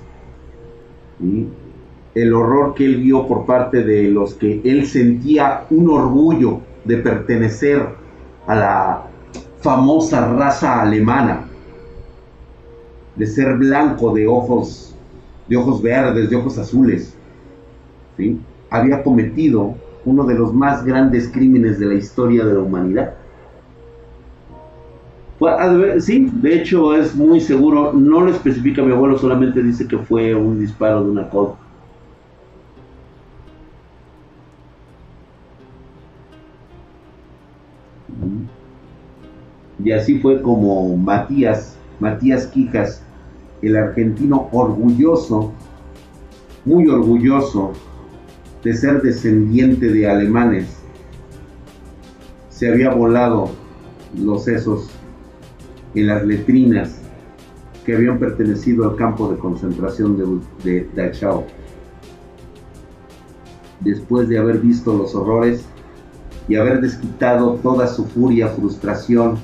El horror que él vio por parte de los que él sentía un orgullo de pertenecer a la famosa raza alemana, de ser blanco, de ojos, de ojos verdes, de ojos azules, había cometido uno de los más grandes crímenes de la historia de la humanidad. Sí, de hecho es muy seguro, no lo especifica mi abuelo, solamente dice que fue un disparo de una Colt Y así fue como Matías, Matías Quijas, el argentino orgulloso, muy orgulloso de ser descendiente de alemanes, se había volado los sesos en las letrinas que habían pertenecido al campo de concentración de, Dachau. Después de haber visto los horrores y haber desquitado toda su furia, frustración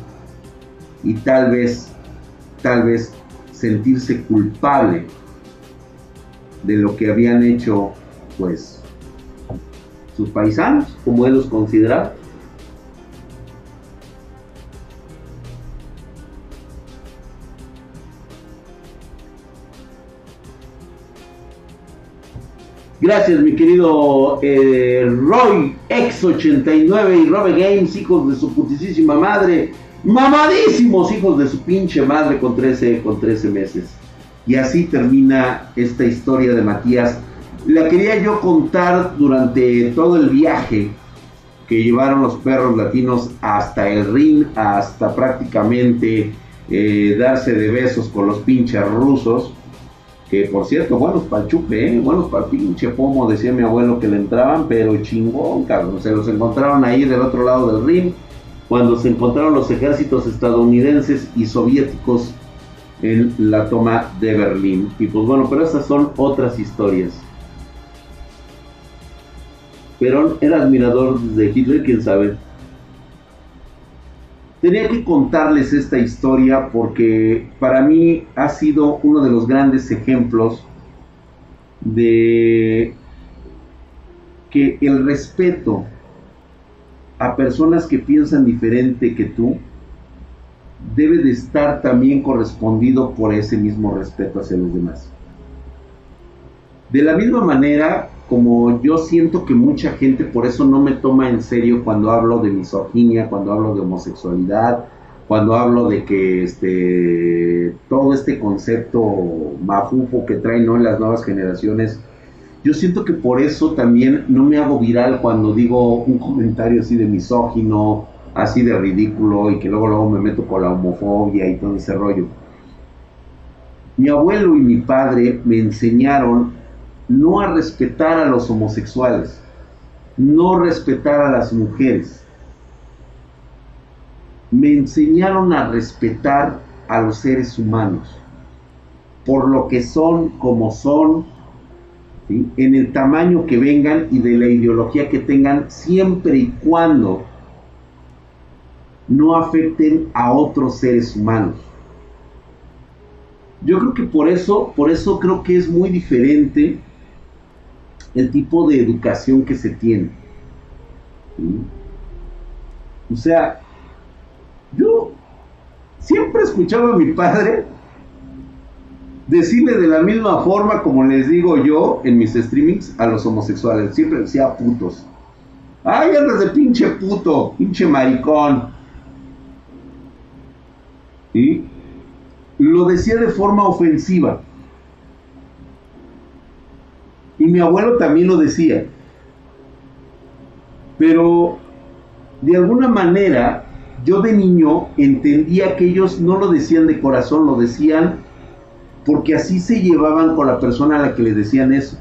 y tal vez tal vez sentirse culpable de lo que habían hecho pues sus paisanos, como él los consideraba. Gracias, mi querido eh, Roy X89 y Robe Games, hijos de su putísima madre. Mamadísimos hijos de su pinche madre con 13, con 13 meses. Y así termina esta historia de Matías. La quería yo contar durante todo el viaje que llevaron los perros latinos hasta el ring, hasta prácticamente eh, darse de besos con los pinches rusos que por cierto, buenos para chupe, ¿eh? buenos para pinche pomo, decía mi abuelo que le entraban, pero chingón, cabrón. Se los encontraron ahí del otro lado del ring, cuando se encontraron los ejércitos estadounidenses y soviéticos en la toma de Berlín. Y pues bueno, pero esas son otras historias. Perón era admirador de Hitler, quién sabe. Tenía que contarles esta historia porque para mí ha sido uno de los grandes ejemplos de que el respeto a personas que piensan diferente que tú debe de estar también correspondido por ese mismo respeto hacia los demás. De la misma manera, como yo siento que mucha gente por eso no me toma en serio cuando hablo de misoginia, cuando hablo de homosexualidad, cuando hablo de que este todo este concepto mafufo que traen ¿no? las nuevas generaciones, yo siento que por eso también no me hago viral cuando digo un comentario así de misógino, así de ridículo y que luego luego me meto con la homofobia y todo ese rollo. Mi abuelo y mi padre me enseñaron no a respetar a los homosexuales, no respetar a las mujeres. Me enseñaron a respetar a los seres humanos por lo que son, como son, en el tamaño que vengan y de la ideología que tengan, siempre y cuando no afecten a otros seres humanos. Yo creo que por eso, por eso creo que es muy diferente el tipo de educación que se tiene. O sea, yo siempre escuchaba a mi padre decirle de la misma forma como les digo yo en mis streamings a los homosexuales. Siempre decía putos. Ay, andas de pinche puto, pinche maricón. Y lo decía de forma ofensiva. Y mi abuelo también lo decía. Pero de alguna manera yo de niño entendía que ellos no lo decían de corazón, lo decían porque así se llevaban con la persona a la que le decían eso.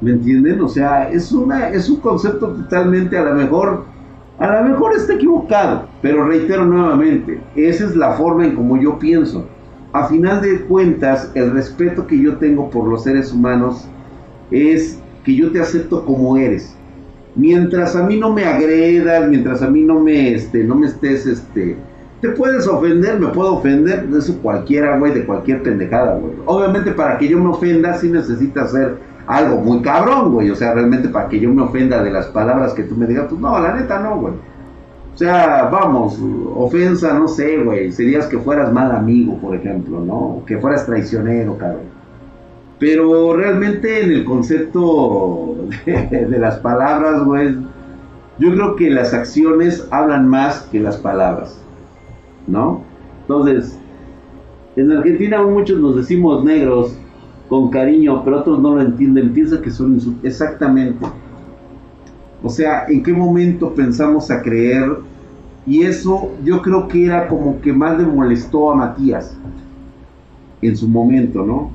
¿Me entienden? O sea, es, una, es un concepto totalmente a lo mejor a lo mejor está equivocado, pero reitero nuevamente, esa es la forma en como yo pienso. A final de cuentas, el respeto que yo tengo por los seres humanos es que yo te acepto como eres. Mientras a mí no me agredas, mientras a mí no me, este, no me estés, este, te puedes ofender, me puedo ofender, de eso cualquiera, güey, de cualquier pendejada, güey. Obviamente para que yo me ofenda sí necesitas ser algo muy cabrón, güey. O sea, realmente para que yo me ofenda de las palabras que tú me digas, pues no, la neta no, güey. O sea, vamos, ofensa, no sé, güey. Serías que fueras mal amigo, por ejemplo, ¿no? Que fueras traicionero, cabrón. Pero realmente en el concepto de, de las palabras, güey, yo creo que las acciones hablan más que las palabras, ¿no? Entonces, en Argentina muchos nos decimos negros, con cariño, pero otros no lo entienden, piensan que son. Exactamente. O sea, ¿en qué momento pensamos a creer? Y eso yo creo que era como que más le molestó a Matías en su momento, ¿no?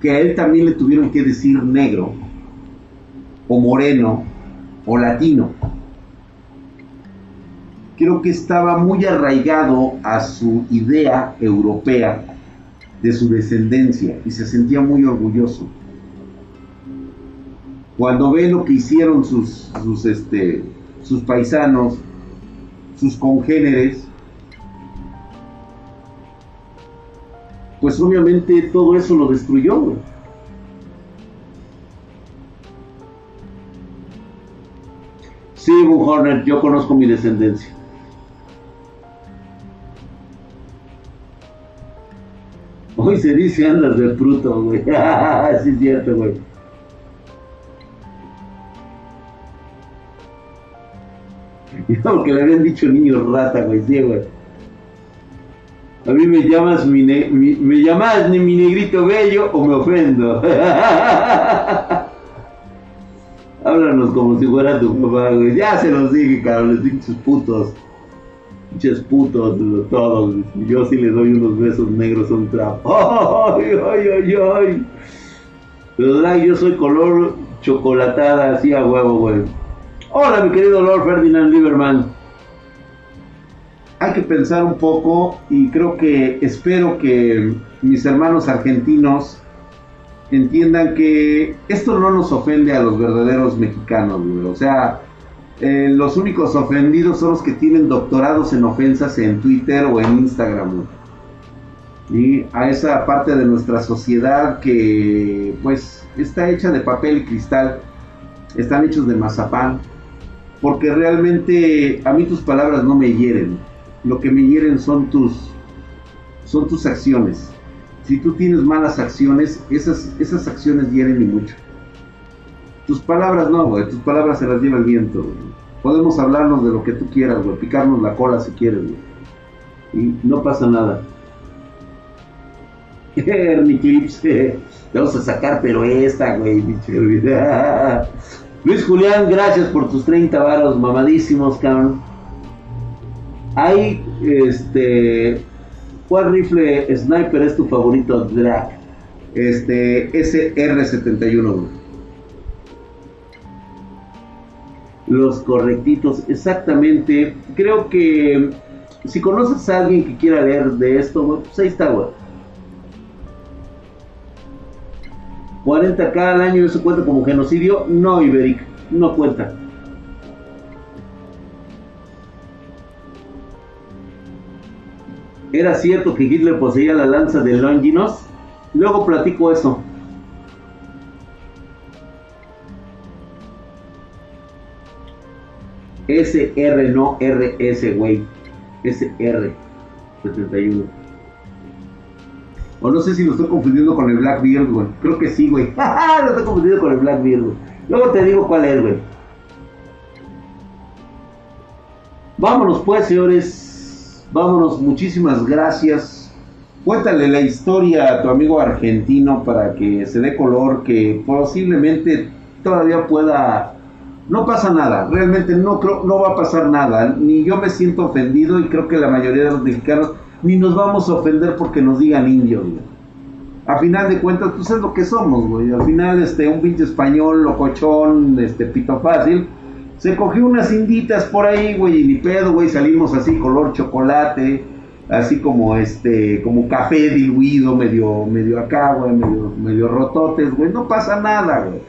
Que a él también le tuvieron que decir negro, o moreno, o latino. Creo que estaba muy arraigado a su idea europea de su descendencia y se sentía muy orgulloso. cuando ve lo que hicieron sus, sus, este, sus paisanos, sus congéneres, pues obviamente todo eso lo destruyó, güey. Sí, Horner, yo conozco mi descendencia. Hoy se dice andas de fruto, güey. sí es cierto, güey. Porque le habían dicho niño rata, güey, sí, güey. A mí me llamas mi, me llamas mi negrito bello o me ofendo. Háblanos como si fuera tu papá, güey. Ya se los dije, cabrón, pinches putos. Pinches putos, todos. Yo sí les doy unos besos negros a un trapo. ¡Ay, ay, ay, ay! Pero yo soy color chocolatada, así a huevo, güey. Hola, mi querido Lord Ferdinand Lieberman. Hay que pensar un poco y creo que espero que mis hermanos argentinos entiendan que esto no nos ofende a los verdaderos mexicanos, O sea, eh, los únicos ofendidos son los que tienen doctorados en ofensas en Twitter o en Instagram, Y a esa parte de nuestra sociedad que, pues, está hecha de papel y cristal, están hechos de mazapán, porque realmente a mí tus palabras no me hieren, lo que me hieren son tus, son tus acciones. Si tú tienes malas acciones, esas, esas acciones hieren y mucho. Tus palabras no, güey, tus palabras se las lleva el viento, Podemos hablarnos de lo que tú quieras, güey, picarnos la cola si quieres, güey. Y no pasa nada. Ernie Clips, te vamos a sacar, pero esta, güey, Luis Julián, gracias por tus 30 varos mamadísimos, cabrón. Hay, este, ¿Cuál rifle sniper es tu favorito, Drag? Este, SR-71. Los correctitos, exactamente. Creo que si conoces a alguien que quiera leer de esto, pues ahí está, güey. 40k al año, ¿eso cuenta como genocidio? No, Iberic, no cuenta. ¿Era cierto que Hitler poseía la lanza de Longinos? Luego platico eso. SR, no RS, güey. SR 71. O no sé si lo estoy confundiendo con el Blackbeard, güey. Creo que sí, güey. lo estoy confundiendo con el Blackbeard, güey. Luego te digo cuál es, güey. Vámonos pues, señores. Vámonos, muchísimas gracias. Cuéntale la historia a tu amigo argentino para que se dé color, que posiblemente todavía pueda... No pasa nada, realmente no, creo, no va a pasar nada. Ni yo me siento ofendido y creo que la mayoría de los mexicanos ni nos vamos a ofender porque nos digan indios. A final de cuentas, pues es lo que somos, güey. Al final, este, un pinche español, locochón, este, pito fácil, se cogió unas inditas por ahí, güey, y ni pedo, güey, salimos así color chocolate, así como este, como café diluido, medio, medio acá, güey, medio, medio rototes, güey, no pasa nada, güey.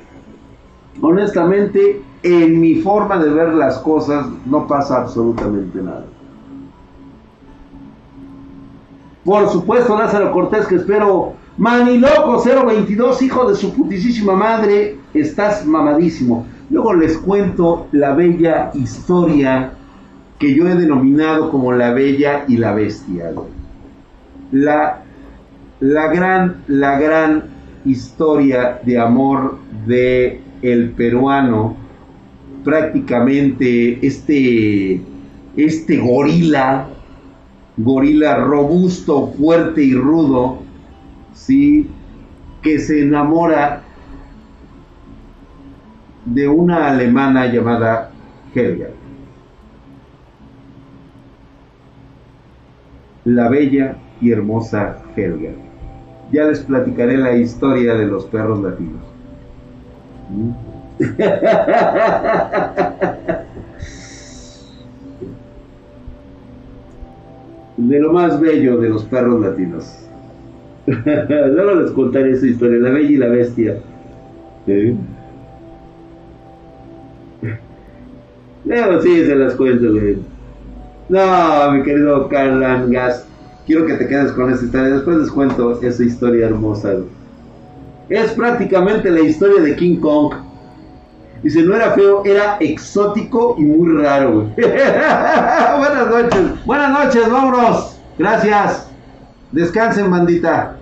Honestamente, en mi forma de ver las cosas, no pasa absolutamente nada. Por supuesto, Lázaro Cortés, que espero. Maniloco 022, hijo de su putísima madre, estás mamadísimo. Luego les cuento la bella historia que yo he denominado como la bella y la bestia. La, la, gran, la gran historia de amor de el peruano, prácticamente este, este gorila, gorila robusto, fuerte y rudo, ¿sí? que se enamora de una alemana llamada Helga. La bella y hermosa Helga. Ya les platicaré la historia de los perros latinos. De lo más bello de los perros latinos. Luego les contaré esa historia, la bella y la bestia. Luego sí, se las cuento, güey. No, mi querido Carlan Gas. Quiero que te quedes con esta historia. Después les cuento esa historia hermosa, güey. Es prácticamente la historia de King Kong. Dice, no era feo, era exótico y muy raro. Buenas noches. Buenas noches, vámonos. Gracias. Descansen, bandita.